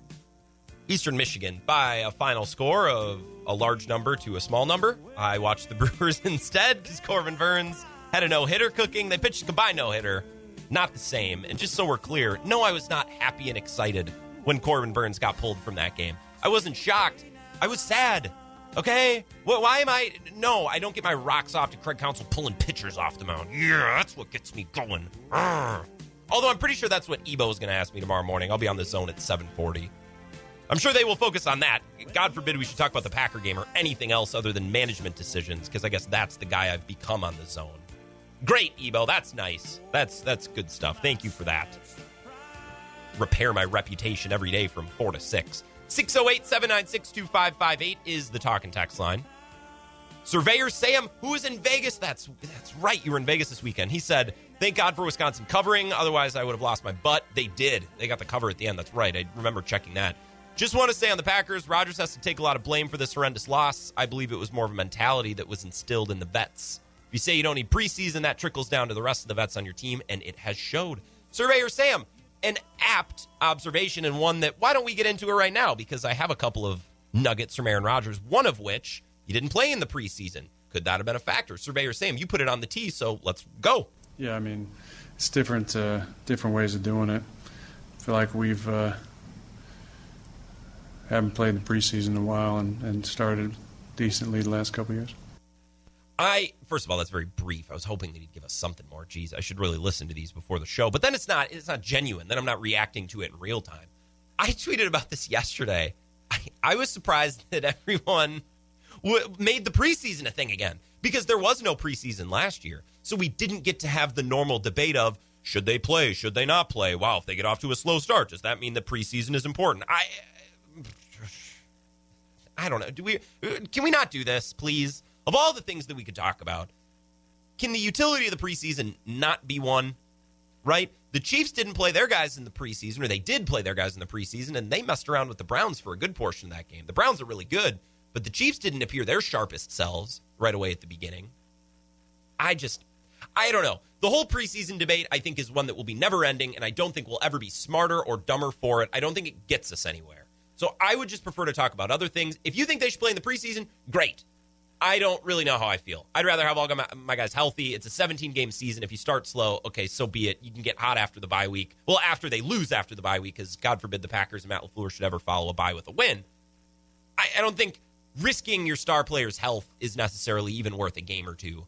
Eastern Michigan by a final score of a large number to a small number. I watched the Brewers instead because Corbin Burnes had a no hitter cooking. They pitched a combined no hitter. Not the same. And just so we're clear, no, I was not happy and excited when Corbin Burnes got pulled from that game. I wasn't shocked. I was sad. Okay? Why am I. No, I don't get my rocks off to Craig Counsell pulling pitchers off the mound. Yeah, that's what gets me going. Although I'm pretty sure that's what Ebo is going to ask me tomorrow morning. I'll be on the zone at 740. I'm sure they will focus on that. God forbid we should talk about the Packer game or anything else other than management decisions, because I guess that's the guy I've become on the zone. Great, Ebo. That's nice. That's that's good stuff. Thank you for that. Repair my reputation every day from four to six. 608 796 2558 is the talk and text line. Surveyor Sam, who is in Vegas, that's that's right, you were in Vegas this weekend. He said, Thank God for Wisconsin covering, otherwise I would have lost my butt. They did. They got the cover at the end. That's right. I remember checking that. Just want to say on the Packers, Rodgers has to take a lot of blame for this horrendous loss. I believe it was more of a mentality that was instilled in the vets. If you say you don't need preseason, that trickles down to the rest of the vets on your team, and it has showed. Surveyor Sam, an apt observation and one that why don't we get into it right now? Because I have a couple of nuggets from Aaron Rodgers, one of which he didn't play in the preseason. Could that have been a factor? Surveyor Sam, you put it on the tee, so let's go. Yeah, I mean, it's different, uh, different ways of doing it. I feel like we've uh, haven't played the preseason in a while and, and started decently the last couple years. I first of all, that's very brief. I was hoping that he'd give us something more. Geez, I should really listen to these before the show. But then it's not. It's not genuine. Then I'm not reacting to it in real time. I tweeted about this yesterday. I, I was surprised that everyone w- made the preseason a thing again because there was no preseason last year, so we didn't get to have the normal debate of should they play, should they not play. Wow, if they get off to a slow start, does that mean the preseason is important? I. I don't know. Do we? Can we not do this, please? Of all the things that we could talk about, can the utility of the preseason not be one? Right? The Chiefs didn't play their guys in the preseason, or they did play their guys in the preseason, and they messed around with the Browns for a good portion of that game. The Browns are really good, but the Chiefs didn't appear their sharpest selves right away at the beginning. I just, I don't know. The whole preseason debate, I think, is one that will be never ending, and I don't think we'll ever be smarter or dumber for it. I don't think it gets us anywhere. So I would just prefer to talk about other things. If you think they should play in the preseason, great. I don't really know how I feel. I'd rather have all my, guys healthy. It's a 17 game season. If you start slow, okay, so be it. You can get hot after the bye week. Well, after they lose after the bye week, because God forbid the Packers and Matt LaFleur should ever follow a bye with a win. I, I don't think risking your star player's health is necessarily even worth a game or two,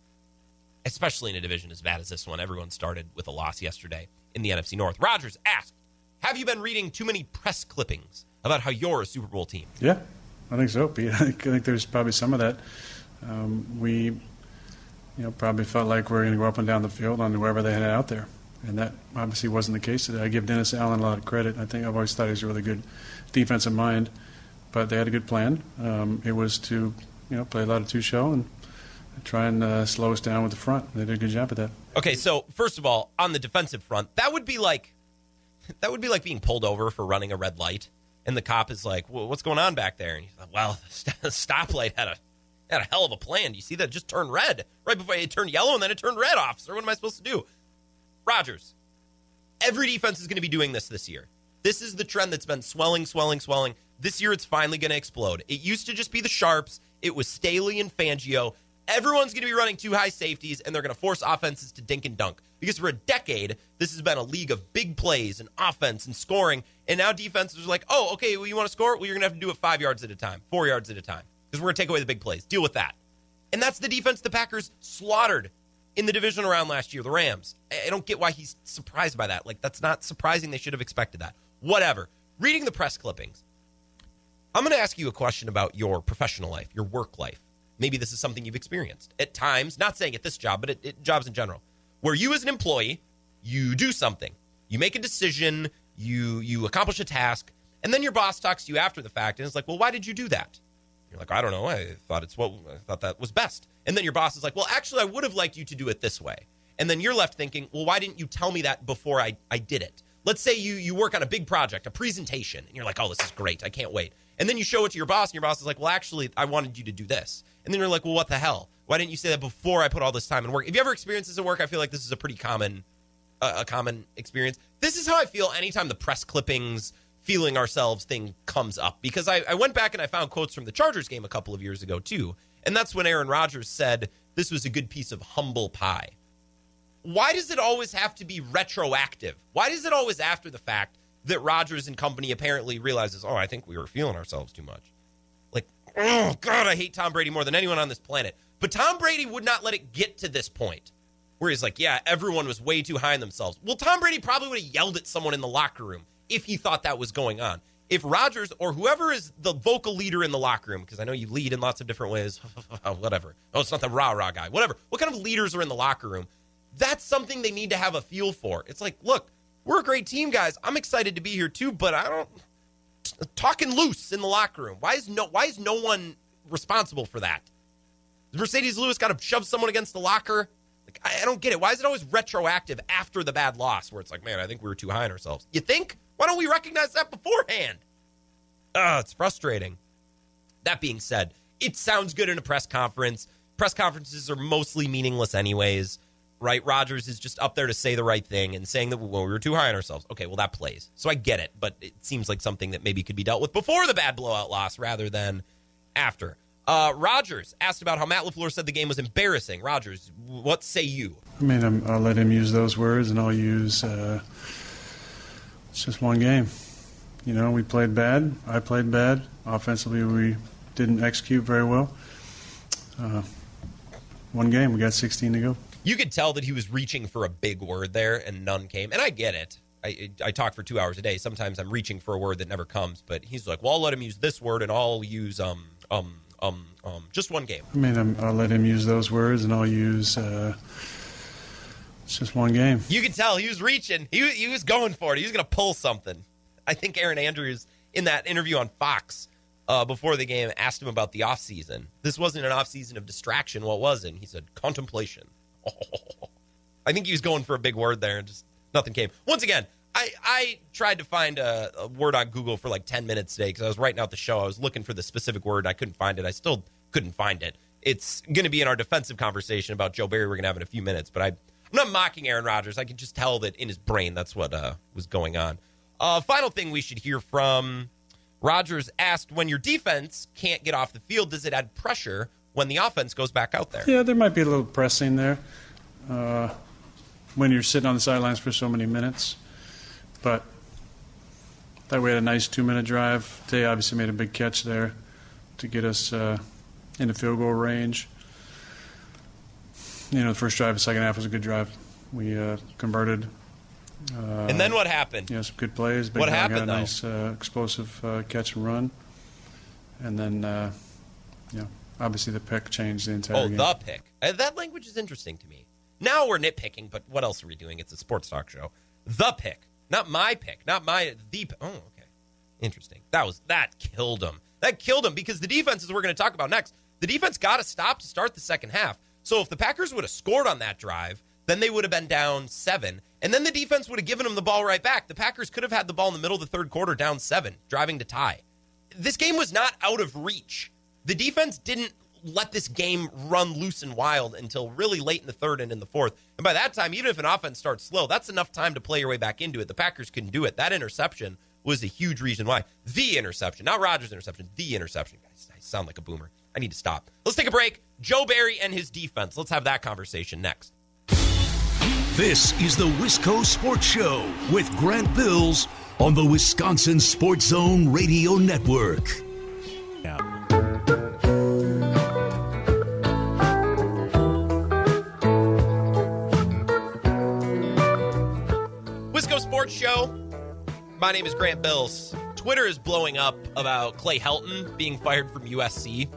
especially in a division as bad as this one. Everyone started with a loss yesterday in the NFC North. Rodgers asked, Have you been reading too many press clippings about how you're a Super Bowl team? Yeah, I think so, Pete. I think there's probably some of that. Um, we, you know, probably felt like we were going to go up and down the field on whoever they had out there, and that obviously wasn't the case today. I give Dennis Allen a lot of credit. I think I've always thought he was a really good defensive mind, but they had a good plan. Um, it was to, you know, play a lot of two show and try and uh, slow us down with the front. They did a good job at that. Okay, so first of all, on the defensive front, that would be like that would be like being pulled over for running a red light, and the cop is like, well, "What's going on back there?" And he's like, "Well, the stoplight had a had a hell of a plan. You see that? Just turned red right before it turned yellow, and then it turned red, officer. What am I supposed to do?" Rodgers, every defense is going to be doing this this year. This is the trend that's been swelling, swelling, swelling. This year, it's finally going to explode. It used to just be the sharps. It was Staley and Fangio. Everyone's going to be running two high safeties, and they're going to force offenses to dink and dunk. Because for a decade, this has been a league of big plays and offense and scoring. And now defenses are like, oh, okay, well, you want to score? Well, you're going to have to do it five yards at a time, four yards at a time, because we're going to take away the big plays. Deal with that. And that's the defense the Packers slaughtered in the division around last year, the Rams. I don't get why he's surprised by that. Like, that's not surprising. They should have expected that. Whatever. Reading the press clippings, I'm going to ask you a question about your professional life, your work life. Maybe this is something you've experienced at times, not saying at this job, but at, at jobs in general, where you as an employee, you do something, you make a decision, you you accomplish a task, and then your boss talks to you after the fact and it's like, well, why did you do that? You're like, I don't know. I thought it's what I thought that was best. And then your boss is like, well, actually, I would have liked you to do it this way. And then you're left thinking, well, why didn't you tell me that before I, I did it? Let's say you you work on a big project, a presentation, and you're like, oh, this is great. I can't wait. And then you show it to your boss, and your boss is like, well, actually, I wanted you to do this. And then you're like, well, what the hell? Why didn't you say that before I put all this time in work? If you ever experienced this at work, I feel like this is a pretty common uh, a common experience. This is how I feel anytime the press clippings feeling ourselves thing comes up because I, I went back and I found quotes from the Chargers game a couple of years ago too. And that's when Aaron Rodgers said this was a good piece of humble pie. Why does it always have to be retroactive? Why is it always after the fact that Rodgers and company apparently realizes, oh, I think we were feeling ourselves too much? Like, oh, God, I hate Tom Brady more than anyone on this planet. But Tom Brady would not let it get to this point where he's like, yeah, everyone was way too high on themselves. Well, Tom Brady probably would have yelled at someone in the locker room if he thought that was going on. If Rodgers or whoever is the vocal leader in the locker room, because I know you lead in lots of different ways, oh, whatever. Oh, it's not the rah rah guy, whatever. What kind of leaders are in the locker room? That's something they need to have a feel for. It's like, look, we're a great team, guys. I'm excited to be here too, but I don't talking loose in the locker room. Why is no why is no one responsible for that? Marcedes Lewis got to shove someone against the locker. Like, I, I don't get it. Why is it always retroactive after the bad loss where it's like, man, I think we were too high on ourselves? You think? Why don't we recognize that beforehand? Oh, it's frustrating. That being said, it sounds good in a press conference. Press conferences are mostly meaningless, anyways, right? Rodgers is just up there to say the right thing and saying that well, we were too high on ourselves. Okay, well, that plays. So I get it, but it seems like something that maybe could be dealt with before the bad blowout loss rather than after. Uh, Rodgers asked about how Matt LaFleur said the game was embarrassing. Rodgers, what say you? I mean, I'm, I'll let him use those words, and I'll use uh, it's just one game. You know, we played bad. I played bad. Offensively, we didn't execute very well. Uh, one game. We got 16 to go. You could tell that he was reaching for a big word there, and none came. And I get it. I, I talk for two hours a day. Sometimes I'm reaching for a word that never comes. But he's like, "Well, I'll let him use this word, and I'll use um um um um just one game." I mean, I'm, I'll let him use those words, and I'll use uh, it's just one game. You could tell he was reaching. He he was going for it. He was going to pull something. I think Erin Andrews in that interview on Fox uh, before the game asked him about the offseason. This wasn't an offseason of distraction. What was it? He said contemplation. I think he was going for a big word there, and just nothing came. Once again, I, I tried to find a, a word on Google for like 10 minutes today because I was writing out the show. I was looking for the specific word. I couldn't find it. I still couldn't find it. It's going to be in our defensive conversation about Joe Barry we're going to have in a few minutes. But I, I'm not mocking Aaron Rodgers. I can just tell that in his brain that's what uh, was going on. Uh, final thing we should hear from Rodgers asked when your defense can't get off the field, does it add pressure when the offense goes back out there? Yeah, there might be a little pressing there uh, when you're sitting on the sidelines for so many minutes. But that we had a nice two minute drive. Tay obviously made a big catch there to get us uh, in the field goal range. You know, the first drive, the second half was a good drive. We uh, converted. Uh, and then what happened? Yeah, some good plays. Big What happened, Had a though? nice uh, explosive uh, catch and run. And then, uh, you know, obviously the pick changed the entire Oh, game. the pick. Uh, that language is interesting to me. Now we're nitpicking, but what else are we doing? It's a sports talk show. The pick, not my pick, not my the. p- Oh, okay, interesting. That was that killed him. That killed him because the defenses we're going to talk about next. The defense got to stop to start the second half. So if the Packers would have scored on that drive, then they would have been down seven, and then the defense would have given them the ball right back. The Packers could have had the ball in the middle of the third quarter, down seven, driving to tie. This game was not out of reach. The defense didn't let this game run loose and wild until really late in the third and in the fourth. And by that time, even if an offense starts slow, that's enough time to play your way back into it. The Packers couldn't do it. That interception was a huge reason why. The interception, not Rodgers' interception, the interception. Guys, I sound like a boomer. I need to stop. Let's take a break. Joe Barry and his defense. Let's have that conversation next. This is the Wisco Sports Show with Grant Bills on the Wisconsin Sports Zone Radio Network. Wisco Sports Show. My name is Grant Bills. Twitter is blowing up about Clay Helton being fired from USC.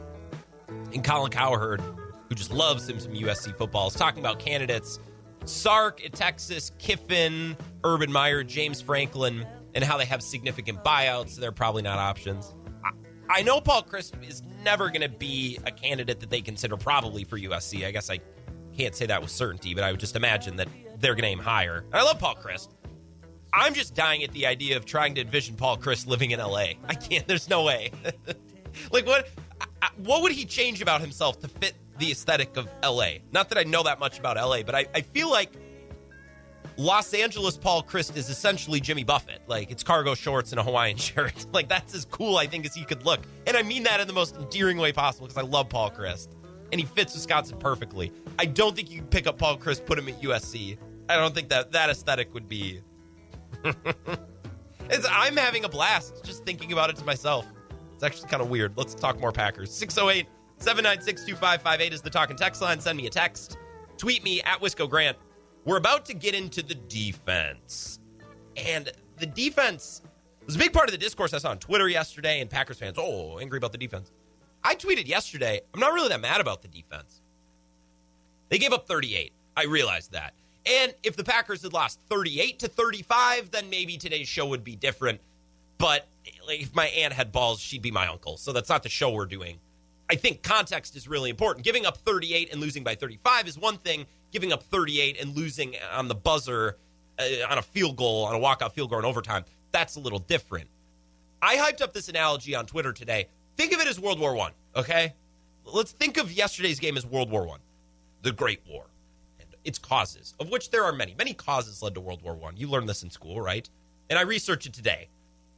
And Colin Cowherd, who just loves him some USC football, is talking about candidates Sark at Texas, Kiffin, Urban Meyer, James Franklin, and how they have significant buyouts. So they're probably not options. I, know Paul Chryst is never going to be a candidate that they consider probably for USC. I guess I can't say that with certainty, but I would just imagine that they're going to aim higher. And I love Paul Chryst. I'm just dying at the idea of trying to envision Paul Chryst living in LA. I can't. There's no way. like what? What would he change about himself to fit the aesthetic of LA? Not that I know that much about LA, but I, I feel like Los Angeles Paul Chryst is essentially Jimmy Buffett. Like it's cargo shorts and a Hawaiian shirt. like that's as cool I think as he could look. And I mean that in the most endearing way possible because I love Paul Chryst. And he fits Wisconsin perfectly. I don't think you can pick up Paul Chryst, put him at USC. I don't think that that aesthetic would be I'm having a blast just thinking about it to myself. Actually kind of weird. Let's talk more Packers. 608 796 2558 is the talk and text line. Send me a text. Tweet me at Wisco Grant. We're about to get into the defense. And the defense was a big part of the discourse I saw on Twitter yesterday, and Packers fans, oh, angry about the defense. I tweeted yesterday, I'm not really that mad about the defense. They gave up 38. I realized that. And if the Packers had lost 38 to 35, then maybe today's show would be different. But like, if my aunt had balls, she'd be my uncle. So that's not the show we're doing. I think context is really important. Giving up 38 and losing by 35 is one thing. Giving up 38 and losing on the buzzer, uh, on a field goal, on a walkout field goal in overtime, that's a little different. I hyped up this analogy on Twitter today. Think of it as World War One. Okay, let's think of yesterday's game as World War One, the Great War, and its causes, of which there are many. Many causes led to World War One. You learned this in school, right? And I researched it today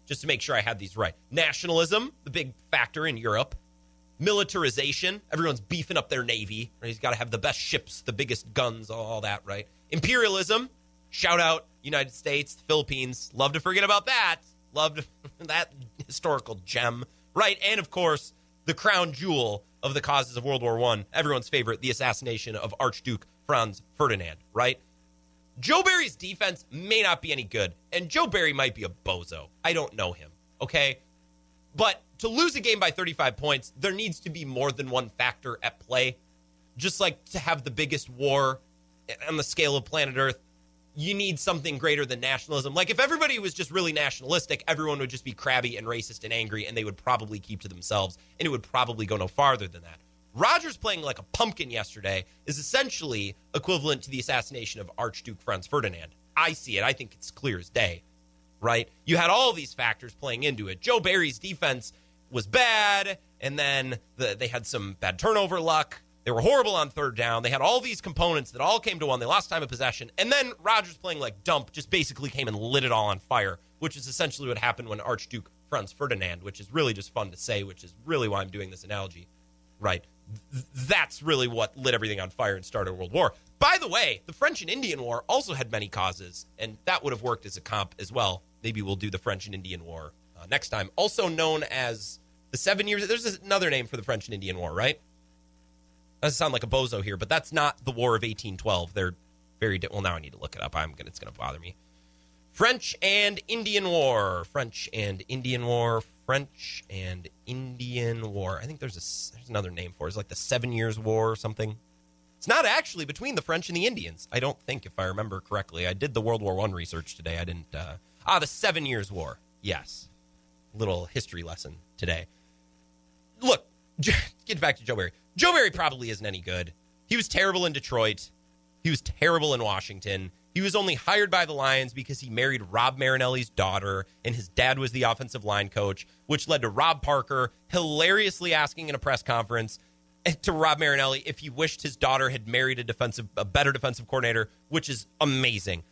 just to make sure I had these right. Nationalism, the big factor in Europe. Militarization, everyone's beefing up their navy. Right? He's got to have the best ships, the biggest guns, all that, right? Imperialism, shout out United States, Philippines. Love to forget about that. Loved that historical gem, right? And of course, the crown jewel of the causes of World War One, everyone's favorite, the assassination of Archduke Franz Ferdinand, right? Joe Barry's defense may not be any good, and Joe Barry might be a bozo. I don't know him, okay? But to lose a game by 35 points, there needs to be more than one factor at play. Just like to have the biggest war on the scale of planet Earth, you need something greater than nationalism. Like if everybody was just really nationalistic, everyone would just be crabby and racist and angry, and they would probably keep to themselves, and it would probably go no farther than that. Rodgers playing like a pumpkin yesterday is essentially equivalent to the assassination of Archduke Franz Ferdinand. I see it. I think it's clear as day, right? You had all these factors playing into it. Joe Barry's defense was bad, and then the, they had some bad turnover luck. They were horrible on third down. They had all these components that all came to one. They lost time of possession. And then Rodgers playing like dump just basically came and lit it all on fire, which is essentially what happened when Archduke Franz Ferdinand, which is really just fun to say, which is really why I'm doing this analogy, right? Th- that's really what lit everything on fire and started world war. By the way, the French and Indian War also had many causes, and that would have worked as a comp as well. Maybe we'll do the French and Indian War uh, next time. Also known as the Seven Years. There's another name for the French and Indian War, right? Doesn't sound like a bozo here, but that's not the War of 1812. They're very di- well. Now I need to look it up. I'm gonna. It's gonna bother me. French and Indian War. French and Indian War. French and Indian War. I think there's a there's another name for it. It's like the Seven Years War or something. It's not actually between the French and the Indians. I don't think, if I remember correctly. I did the World War One research today. I didn't. Uh, ah, the Seven Years War. Yes, little history lesson today. Look, get back to Joe Barry. Joe Barry probably isn't any good. He was terrible in Detroit. He was terrible in Washington. He was only hired by the Lions because he married Rod Marinelli's daughter, and his dad was the offensive line coach, which led to Rob Parker hilariously asking in a press conference eh, to Rod Marinelli if he wished his daughter had married a defensive, a better defensive coordinator, which is amazing.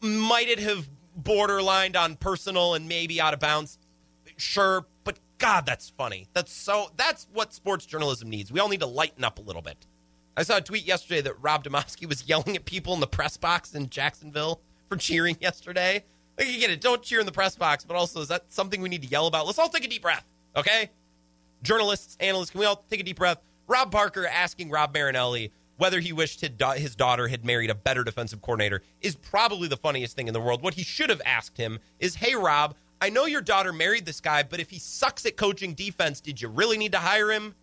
Might it have borderlined on personal and maybe out of bounds? Sure, but God, that's funny. That's so. That's what sports journalism needs. We all need to lighten up a little bit. I saw a tweet yesterday that Rob Demovsky was yelling at people in the press box in Jacksonville for cheering yesterday. Like, you get it. Don't cheer in the press box, but also, is that something we need to yell about? Let's all take a deep breath, okay? Journalists, analysts, can we all take a deep breath? Rob Parker asking Rod Marinelli whether he wished his daughter had married a better defensive coordinator is probably the funniest thing in the world. What he should have asked him is, hey, Rob, I know your daughter married this guy, but if he sucks at coaching defense, did you really need to hire him?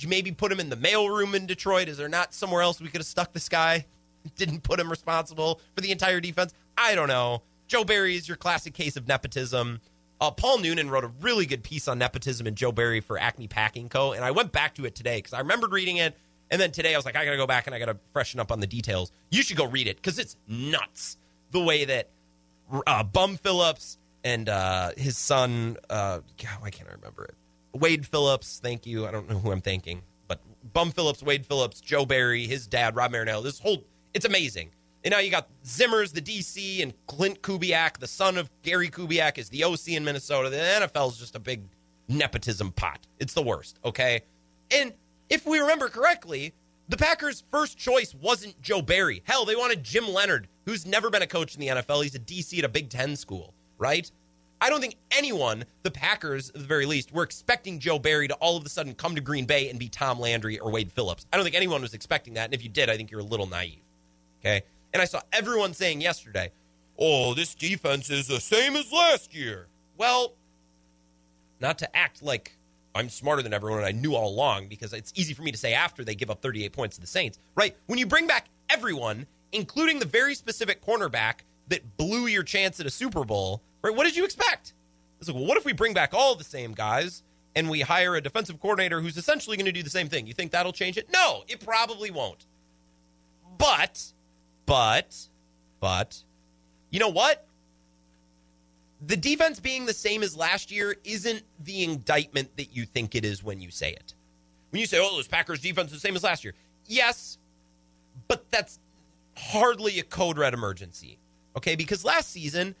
Could you maybe put him in the mailroom in Detroit? Is there not somewhere else we could have stuck this guy? Didn't put him responsible for the entire defense? I don't know. Joe Barry is your classic case of nepotism. Uh, Paul Noonan wrote a really good piece on nepotism and Joe Barry for Acme Packing Co. And I went back to it today because I remembered reading it. And then today I was like, I got to go back and I got to freshen up on the details. You should go read it because it's nuts the way that uh, Bum Phillips and uh, his son, uh, God, why can't I remember it? Wade Phillips, thank you. I don't know who I'm thanking, but Bum Phillips, Wade Phillips, Joe Barry, his dad, Rod Marinelli. This whole, it's amazing. And now you got Zimmers, the DC, and Clint Kubiak, the son of Gary Kubiak, is the OC in Minnesota. The NFL is just a big nepotism pot. It's the worst, okay? And if we remember correctly, the Packers' first choice wasn't Joe Barry. Hell, they wanted Jim Leonhard, who's never been a coach in the NFL. He's a DC at a Big Ten school, right? I don't think anyone, the Packers at the very least, were expecting Joe Barry to all of a sudden come to Green Bay and be Tom Landry or Wade Phillips. I don't think anyone was expecting that. And if you did, I think you're a little naive. Okay. And I saw everyone saying yesterday, oh, this defense is the same as last year. Well, not to act like I'm smarter than everyone and I knew all along because it's easy for me to say after they give up 38 points to the Saints, right? When you bring back everyone, including the very specific cornerback that blew your chance at a Super Bowl, right? What did you expect? It's like, well, what if we bring back all the same guys and we hire a defensive coordinator who's essentially going to do the same thing? You think that'll change it? No, it probably won't. But, but, but, you know what? the defense being the same as last year isn't the indictment that you think it is when you say it. When you say, oh, those Packers defense is the same as last year. Yes, but that's hardly a code red emergency. Okay, because last season,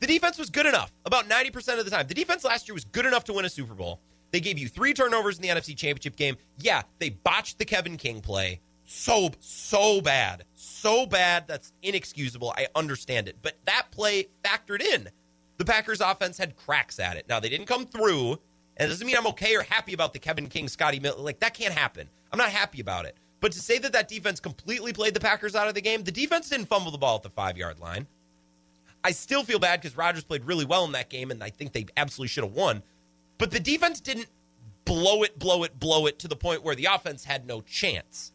the defense was good enough about 90% of the time. The defense last year was good enough to win a Super Bowl. They gave you three turnovers in the NFC Championship game. Yeah, they botched the Kevin King play. So, so bad. So bad. That's inexcusable. I understand it. But that play factored in the Packers offense had cracks at it. Now, they didn't come through, and it doesn't mean I'm okay or happy about the Kevin King, Scotty Miller. Like, that can't happen. I'm not happy about it. But to say that that defense completely played the Packers out of the game, the defense didn't fumble the ball at the five yard line. I still feel bad because Rodgers played really well in that game, and I think they absolutely should have won. But the defense didn't blow it, blow it, blow it to the point where the offense had no chance.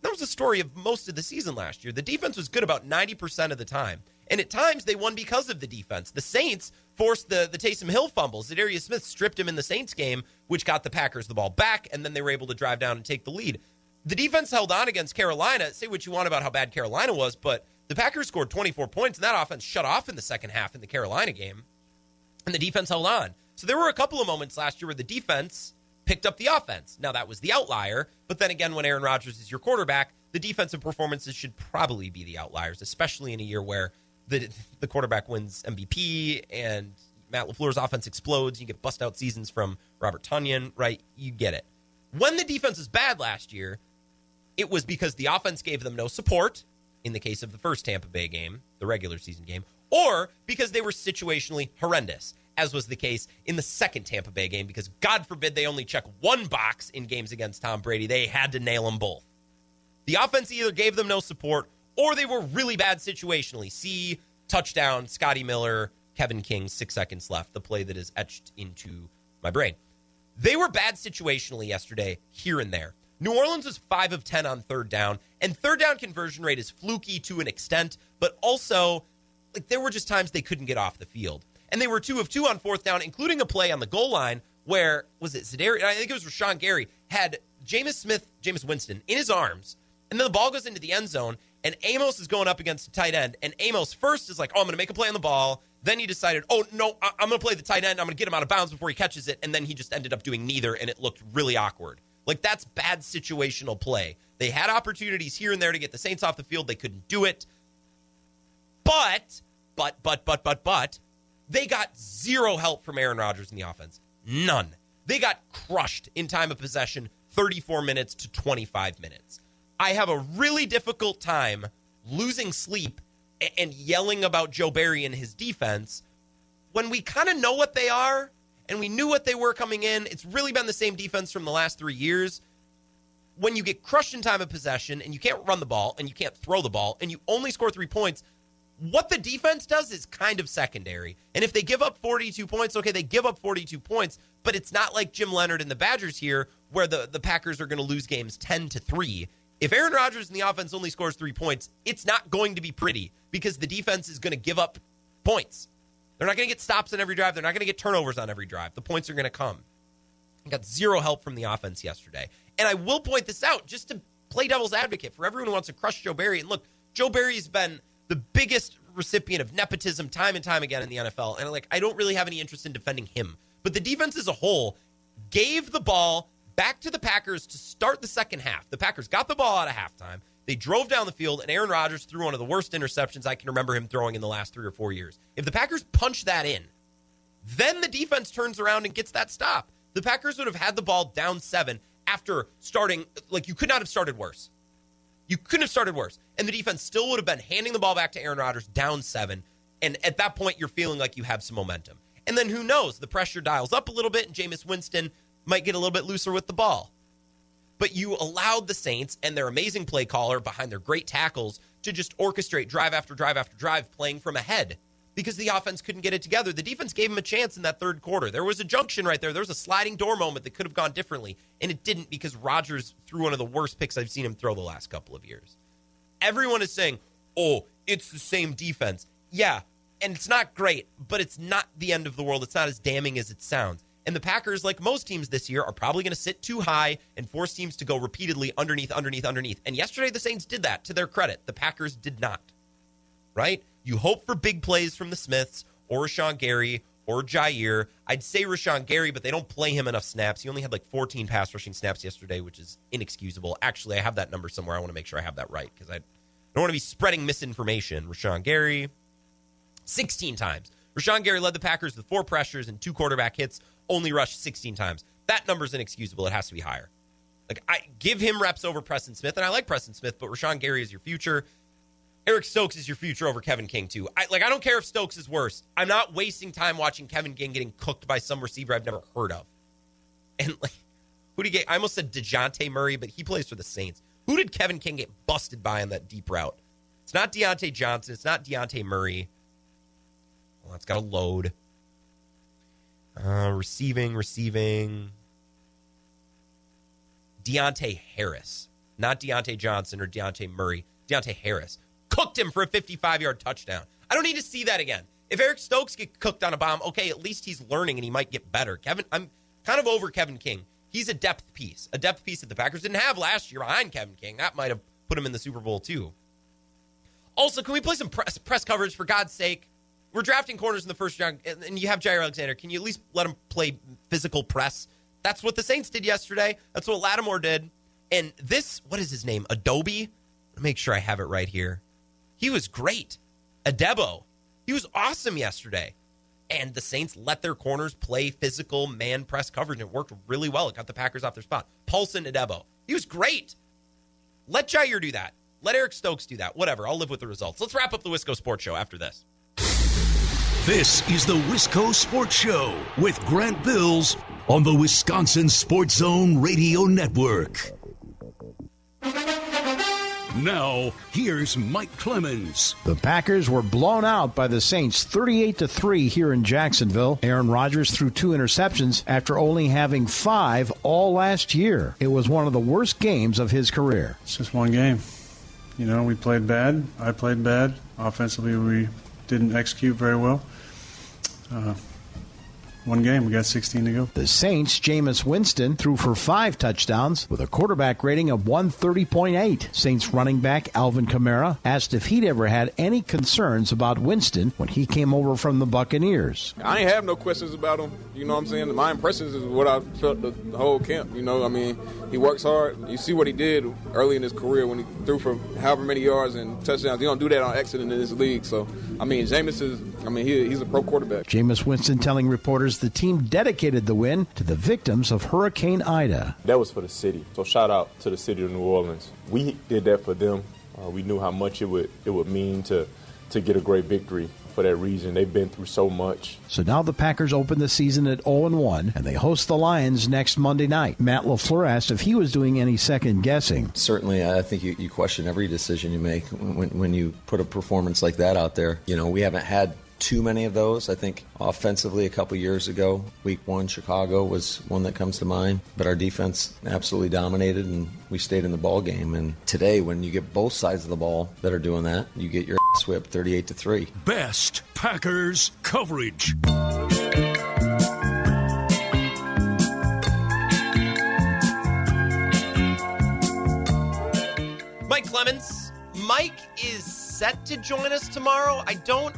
That was the story of most of the season last year. The defense was good about 90% of the time. And at times they won because of the defense. The Saints forced the, the Taysom Hill fumbles. Za'Darius Smith stripped him in the Saints game, which got the Packers the ball back, and then they were able to drive down and take the lead. The defense held on against Carolina. Say what you want about how bad Carolina was, but the Packers scored 24 points, and that offense shut off in the second half in the Carolina game, and the defense held on. So there were a couple of moments last year where the defense picked up the offense. Now, that was the outlier, but then again, when Aaron Rodgers is your quarterback, the defensive performances should probably be the outliers, especially in a year where the the quarterback wins MVP and Matt LaFleur's offense explodes. You get bust out seasons from Robert Tonyan, right? You get it. When the defense was bad last year, it was because the offense gave them no support in the case of the first Tampa Bay game, the regular season game, or because they were situationally horrendous, as was the case in the second Tampa Bay game, because God forbid they only check one box in games against Tom Brady. They had to nail them both. The offense either gave them no support or they were really bad situationally. See touchdown, Scotty Miller, Kevin King, six seconds left, the play that is etched into my brain. They were bad situationally yesterday, here and there. New Orleans was 5 of 10 on third down, and third down conversion rate is fluky to an extent, but also, like, there were just times they couldn't get off the field. And they were 2 of 2 on fourth down, including a play on the goal line where, was it Zedari? I think it was Rashan Gary, had Jameis Smith, Jameis Winston in his arms, and then the ball goes into the end zone, and Amos is going up against a tight end, and Amos first is like, "Oh, I'm going to make a play on the ball." Then he decided, "Oh no, I- am going to play the tight end. I'm going to get him out of bounds before he catches it." And then he just ended up doing neither, and it looked really awkward. Like that's bad situational play. They had opportunities here and there to get the Saints off the field. They couldn't do it. But, but, but, but, but, but, they got zero help from Aaron Rodgers in the offense. None. They got crushed in time of possession, 34 minutes to 25 minutes. I have a really difficult time losing sleep and yelling about Joe Barry and his defense when we kind of know what they are and we knew what they were coming in. It's really been the same defense from the last three years. When you get crushed in time of possession and you can't run the ball and you can't throw the ball and you only score three points, what the defense does is kind of secondary. And if they give up 42 points, okay, they give up 42 points, but it's not like Jim Leonhard and the Badgers here where the, the Packers are going to lose games 10 to 3 if Aaron Rodgers in the offense only scores three points, it's not going to be pretty because the defense is going to give up points. They're not going to get stops on every drive. They're not going to get turnovers on every drive. The points are going to come. I got zero help from the offense yesterday. And I will point this out just to play devil's advocate for everyone who wants to crush Joe Barry. And look, Joe Barry's been the biggest recipient of nepotism time and time again in the NFL. And like, I don't really have any interest in defending him. But the defense as a whole gave the ball back to the Packers to start the second half. The Packers got the ball out of halftime. They drove down the field, and Aaron Rodgers threw one of the worst interceptions I can remember him throwing in the last three or four years. If the Packers punch that in, then the defense turns around and gets that stop. The Packers would have had the ball down seven after starting, like, you could not have started worse. You couldn't have started worse. And the defense still would have been handing the ball back to Aaron Rodgers down seven. And at that point, you're feeling like you have some momentum. And then who knows? The pressure dials up a little bit, and Jameis Winston might get a little bit looser with the ball. But you allowed the Saints and their amazing play caller behind their great tackles to just orchestrate drive after drive after drive, playing from ahead because the offense couldn't get it together. The defense gave him a chance in that third quarter. There was a junction right there. There was a sliding door moment that could have gone differently, and it didn't because Rodgers threw one of the worst picks I've seen him throw the last couple of years. Everyone is saying, oh, it's the same defense. Yeah, and it's not great, but it's not the end of the world. It's not as damning as it sounds. And the Packers, like most teams this year, are probably going to sit too high and force teams to go repeatedly underneath, underneath, underneath. And yesterday, the Saints did that to their credit. The Packers did not. Right? You hope for big plays from the Smiths or Rashan Gary or Jaire. I'd say Rashan Gary, but they don't play him enough snaps. He only had like 14 pass rushing snaps yesterday, which is inexcusable. Actually, I have that number somewhere. I want to make sure I have that right because I don't want to be spreading misinformation. Rashan Gary, 16 times. Rashan Gary led the Packers with four pressures and two quarterback hits, only rushed 16 times. That number's inexcusable. It has to be higher. Like I give him reps over Preston Smith, and I like Preston Smith, but Rashan Gary is your future. Eric Stokes is your future over Kevin King too. I like I don't care if Stokes is worse. I'm not wasting time watching Kevin King getting cooked by some receiver I've never heard of. And like who did he get? I almost said DeJounte Murray, but he plays for the Saints. Who did Kevin King get busted by on that deep route? It's not Diontae Johnson. It's not Deontay Murray. Well, it's got to load. Uh, receiving, receiving. Deonte Harris, not Diontae Johnson or Deontay Murray. Deonte Harris cooked him for a 55 yard touchdown. I don't need to see that again. If Eric Stokes get cooked on a bomb, okay, at least he's learning and he might get better. Kevin, I'm kind of over Kevin King. He's a depth piece, a depth piece that the Packers didn't have last year behind Kevin King. That might have put him in the Super Bowl too. Also, can we play some press, press coverage for God's sake? We're drafting corners in the first round, and you have Jaire Alexander. Can you at least let him play physical press? That's what the Saints did yesterday. That's what Lattimore did. And this, what is his name? Adobe? Make sure I have it right here. He was great. Adebo. He was awesome yesterday. And the Saints let their corners play physical man press coverage. And it worked really well. It got the Packers off their spot. Paulson Adebo. He was great. Let Jaire do that. Let Eric Stokes do that. Whatever. I'll live with the results. Let's wrap up the Wisco Sports Show after this. This is the Wisco Sports Show with Grant Bills on the Wisconsin Sports Zone Radio Network. Now, here's Mike Clemens. The Packers were blown out by the Saints 38 to 3 here in Jacksonville. Aaron Rodgers threw two interceptions after only having 5 all last year. It was one of the worst games of his career. It's just one game. You know, we played bad. I played bad. Offensively, we didn't execute very well. Uh, one game. We got 16 to go. The Saints, Jameis Winston, threw for five touchdowns with a quarterback rating of 130.8. Saints running back Alvin Kamara asked if he'd ever had any concerns about Winston when he came over from the Buccaneers. I ain't have no questions about him. You know what I'm saying? My impressions is what I felt the, the whole camp. You know, I mean, he works hard. You see what he did early in his career when he threw for however many yards and touchdowns. You don't do that on accident in this league. So, I mean, Jameis is, I mean, he, he's a pro quarterback. Jameis Winston telling reporters the team dedicated the win to the victims of Hurricane Ida. That was for the city. So shout out to the city of New Orleans. We did that for them. Uh, we knew how much it would it would mean to to get a great victory for that region. They've been through so much. So now the Packers open the season at 0 1, and they host the Lions next Monday night. Matt LaFleur asked if he was doing any second guessing. Certainly, I think you, you question every decision you make when, when you put a performance like that out there. You know, we haven't had too many of those. I think offensively, a couple years ago, week one, Chicago was one that comes to mind. But our defense absolutely dominated, and we stayed in the ball game. And today, when you get both sides of the ball that are doing that, you get your ass whipped 38 to three. Best Packers coverage. Mike Clemens. Mike is set to join us tomorrow. I don't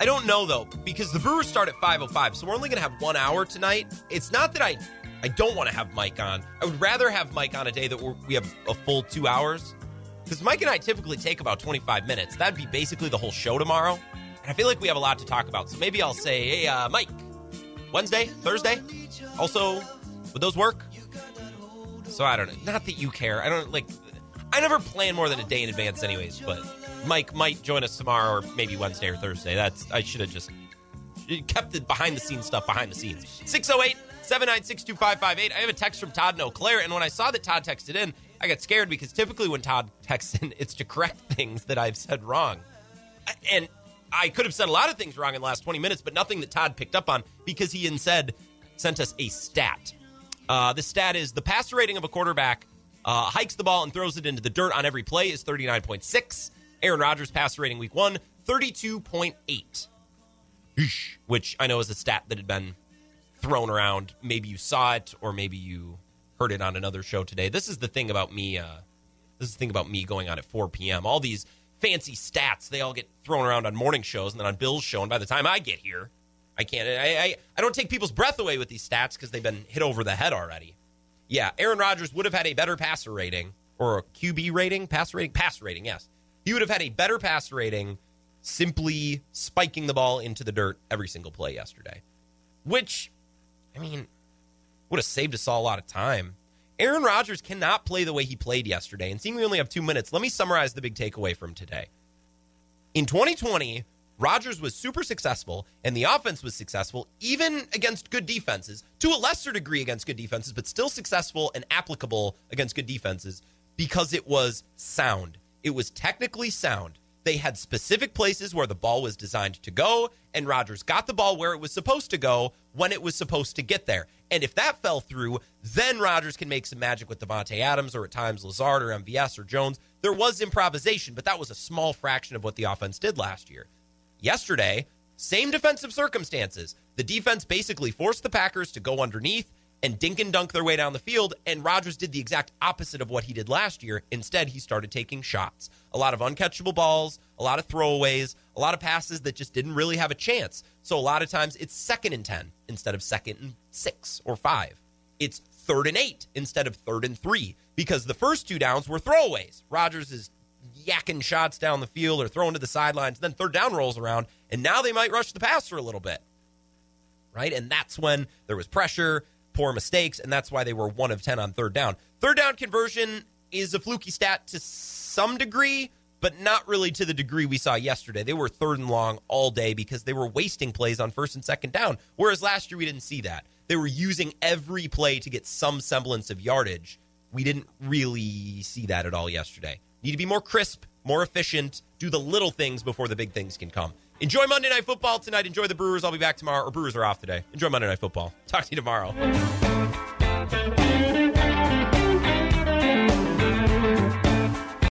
I don't know though, because the Brewers start at 5:05, so we're only going to have one hour tonight. It's not that I, I don't want to have Mike on. I would rather have Mike on a day that we have a full two hours, because Mike and I typically take about 25 minutes. That'd be basically the whole show tomorrow, and I feel like we have a lot to talk about. So maybe I'll say, hey, uh, Mike, Wednesday, Thursday. Also, would those work? So I don't know. Not that you care. I don't like. I never plan more than a day in advance, anyways. But Mike might join us tomorrow or maybe Wednesday or Thursday. That's I should have just kept the behind the scenes stuff behind the scenes. 608 796 2558. I have a text from Todd in Eau Claire, and when I saw that Todd texted in, I got scared because typically when Todd texts in, it's to correct things that I've said wrong. And I could have said a lot of things wrong in the last 20 minutes, but nothing that Todd picked up on because he instead sent us a stat. Uh, the stat is the passer rating of a quarterback uh, hikes the ball and throws it into the dirt on every play is 39.6. Aaron Rodgers' passer rating week one, 32.8. Which I know is a stat that had been thrown around. Maybe you saw it or maybe you heard it on another show today. This is the thing about me. Uh, this is the thing about me going on at 4 p.m. All these fancy stats, they all get thrown around on morning shows and then on Bill's show. And by the time I get here, I can't. I, I, I don't take people's breath away with these stats because they've been hit over the head already. Yeah, Aaron Rodgers would have had a better passer rating or a QB rating, pass rating, pass rating. Yes, he would have had a better passer rating simply spiking the ball into the dirt every single play yesterday, which, I mean, would have saved us all a lot of time. Aaron Rodgers cannot play the way he played yesterday. And seeing we only have two minutes, let me summarize the big takeaway from today. In 2020, Rodgers was super successful and the offense was successful, even against good defenses, to a lesser degree against good defenses, but still successful and applicable against good defenses because it was sound. It was technically sound. They had specific places where the ball was designed to go, and Rodgers got the ball where it was supposed to go when it was supposed to get there. And if that fell through, then Rodgers can make some magic with Davante Adams or at times Lazard or MVS or Jones. There was improvisation, but that was a small fraction of what the offense did last year. Yesterday, same defensive circumstances. The defense basically forced the Packers to go underneath and dink and dunk their way down the field, and Rodgers did the exact opposite of what he did last year. Instead, he started taking shots. A lot of uncatchable balls, a lot of throwaways, a lot of passes that just didn't really have a chance. So a lot of times it's second and 10 instead of second and six or five. It's third and eight instead of third and three because the first two downs were throwaways. Rodgers is yakking shots down the field or throwing to the sidelines. Then third down rolls around, and now they might rush the passer a little bit. Right? And that's when there was pressure, poor mistakes, and that's why they were one of 10 on third down. Third down conversion is a fluky stat to some degree, but not really to the degree we saw yesterday. They were third and long all day because they were wasting plays on first and second down, whereas last year we didn't see that. They were using every play to get some semblance of yardage. We didn't really see that at all yesterday. Need to be more crisp, more efficient, do the little things before the big things can come. Enjoy Monday Night Football tonight. Enjoy the Brewers. I'll be back tomorrow. Or Brewers are off today. Enjoy Monday Night Football. Talk to you tomorrow.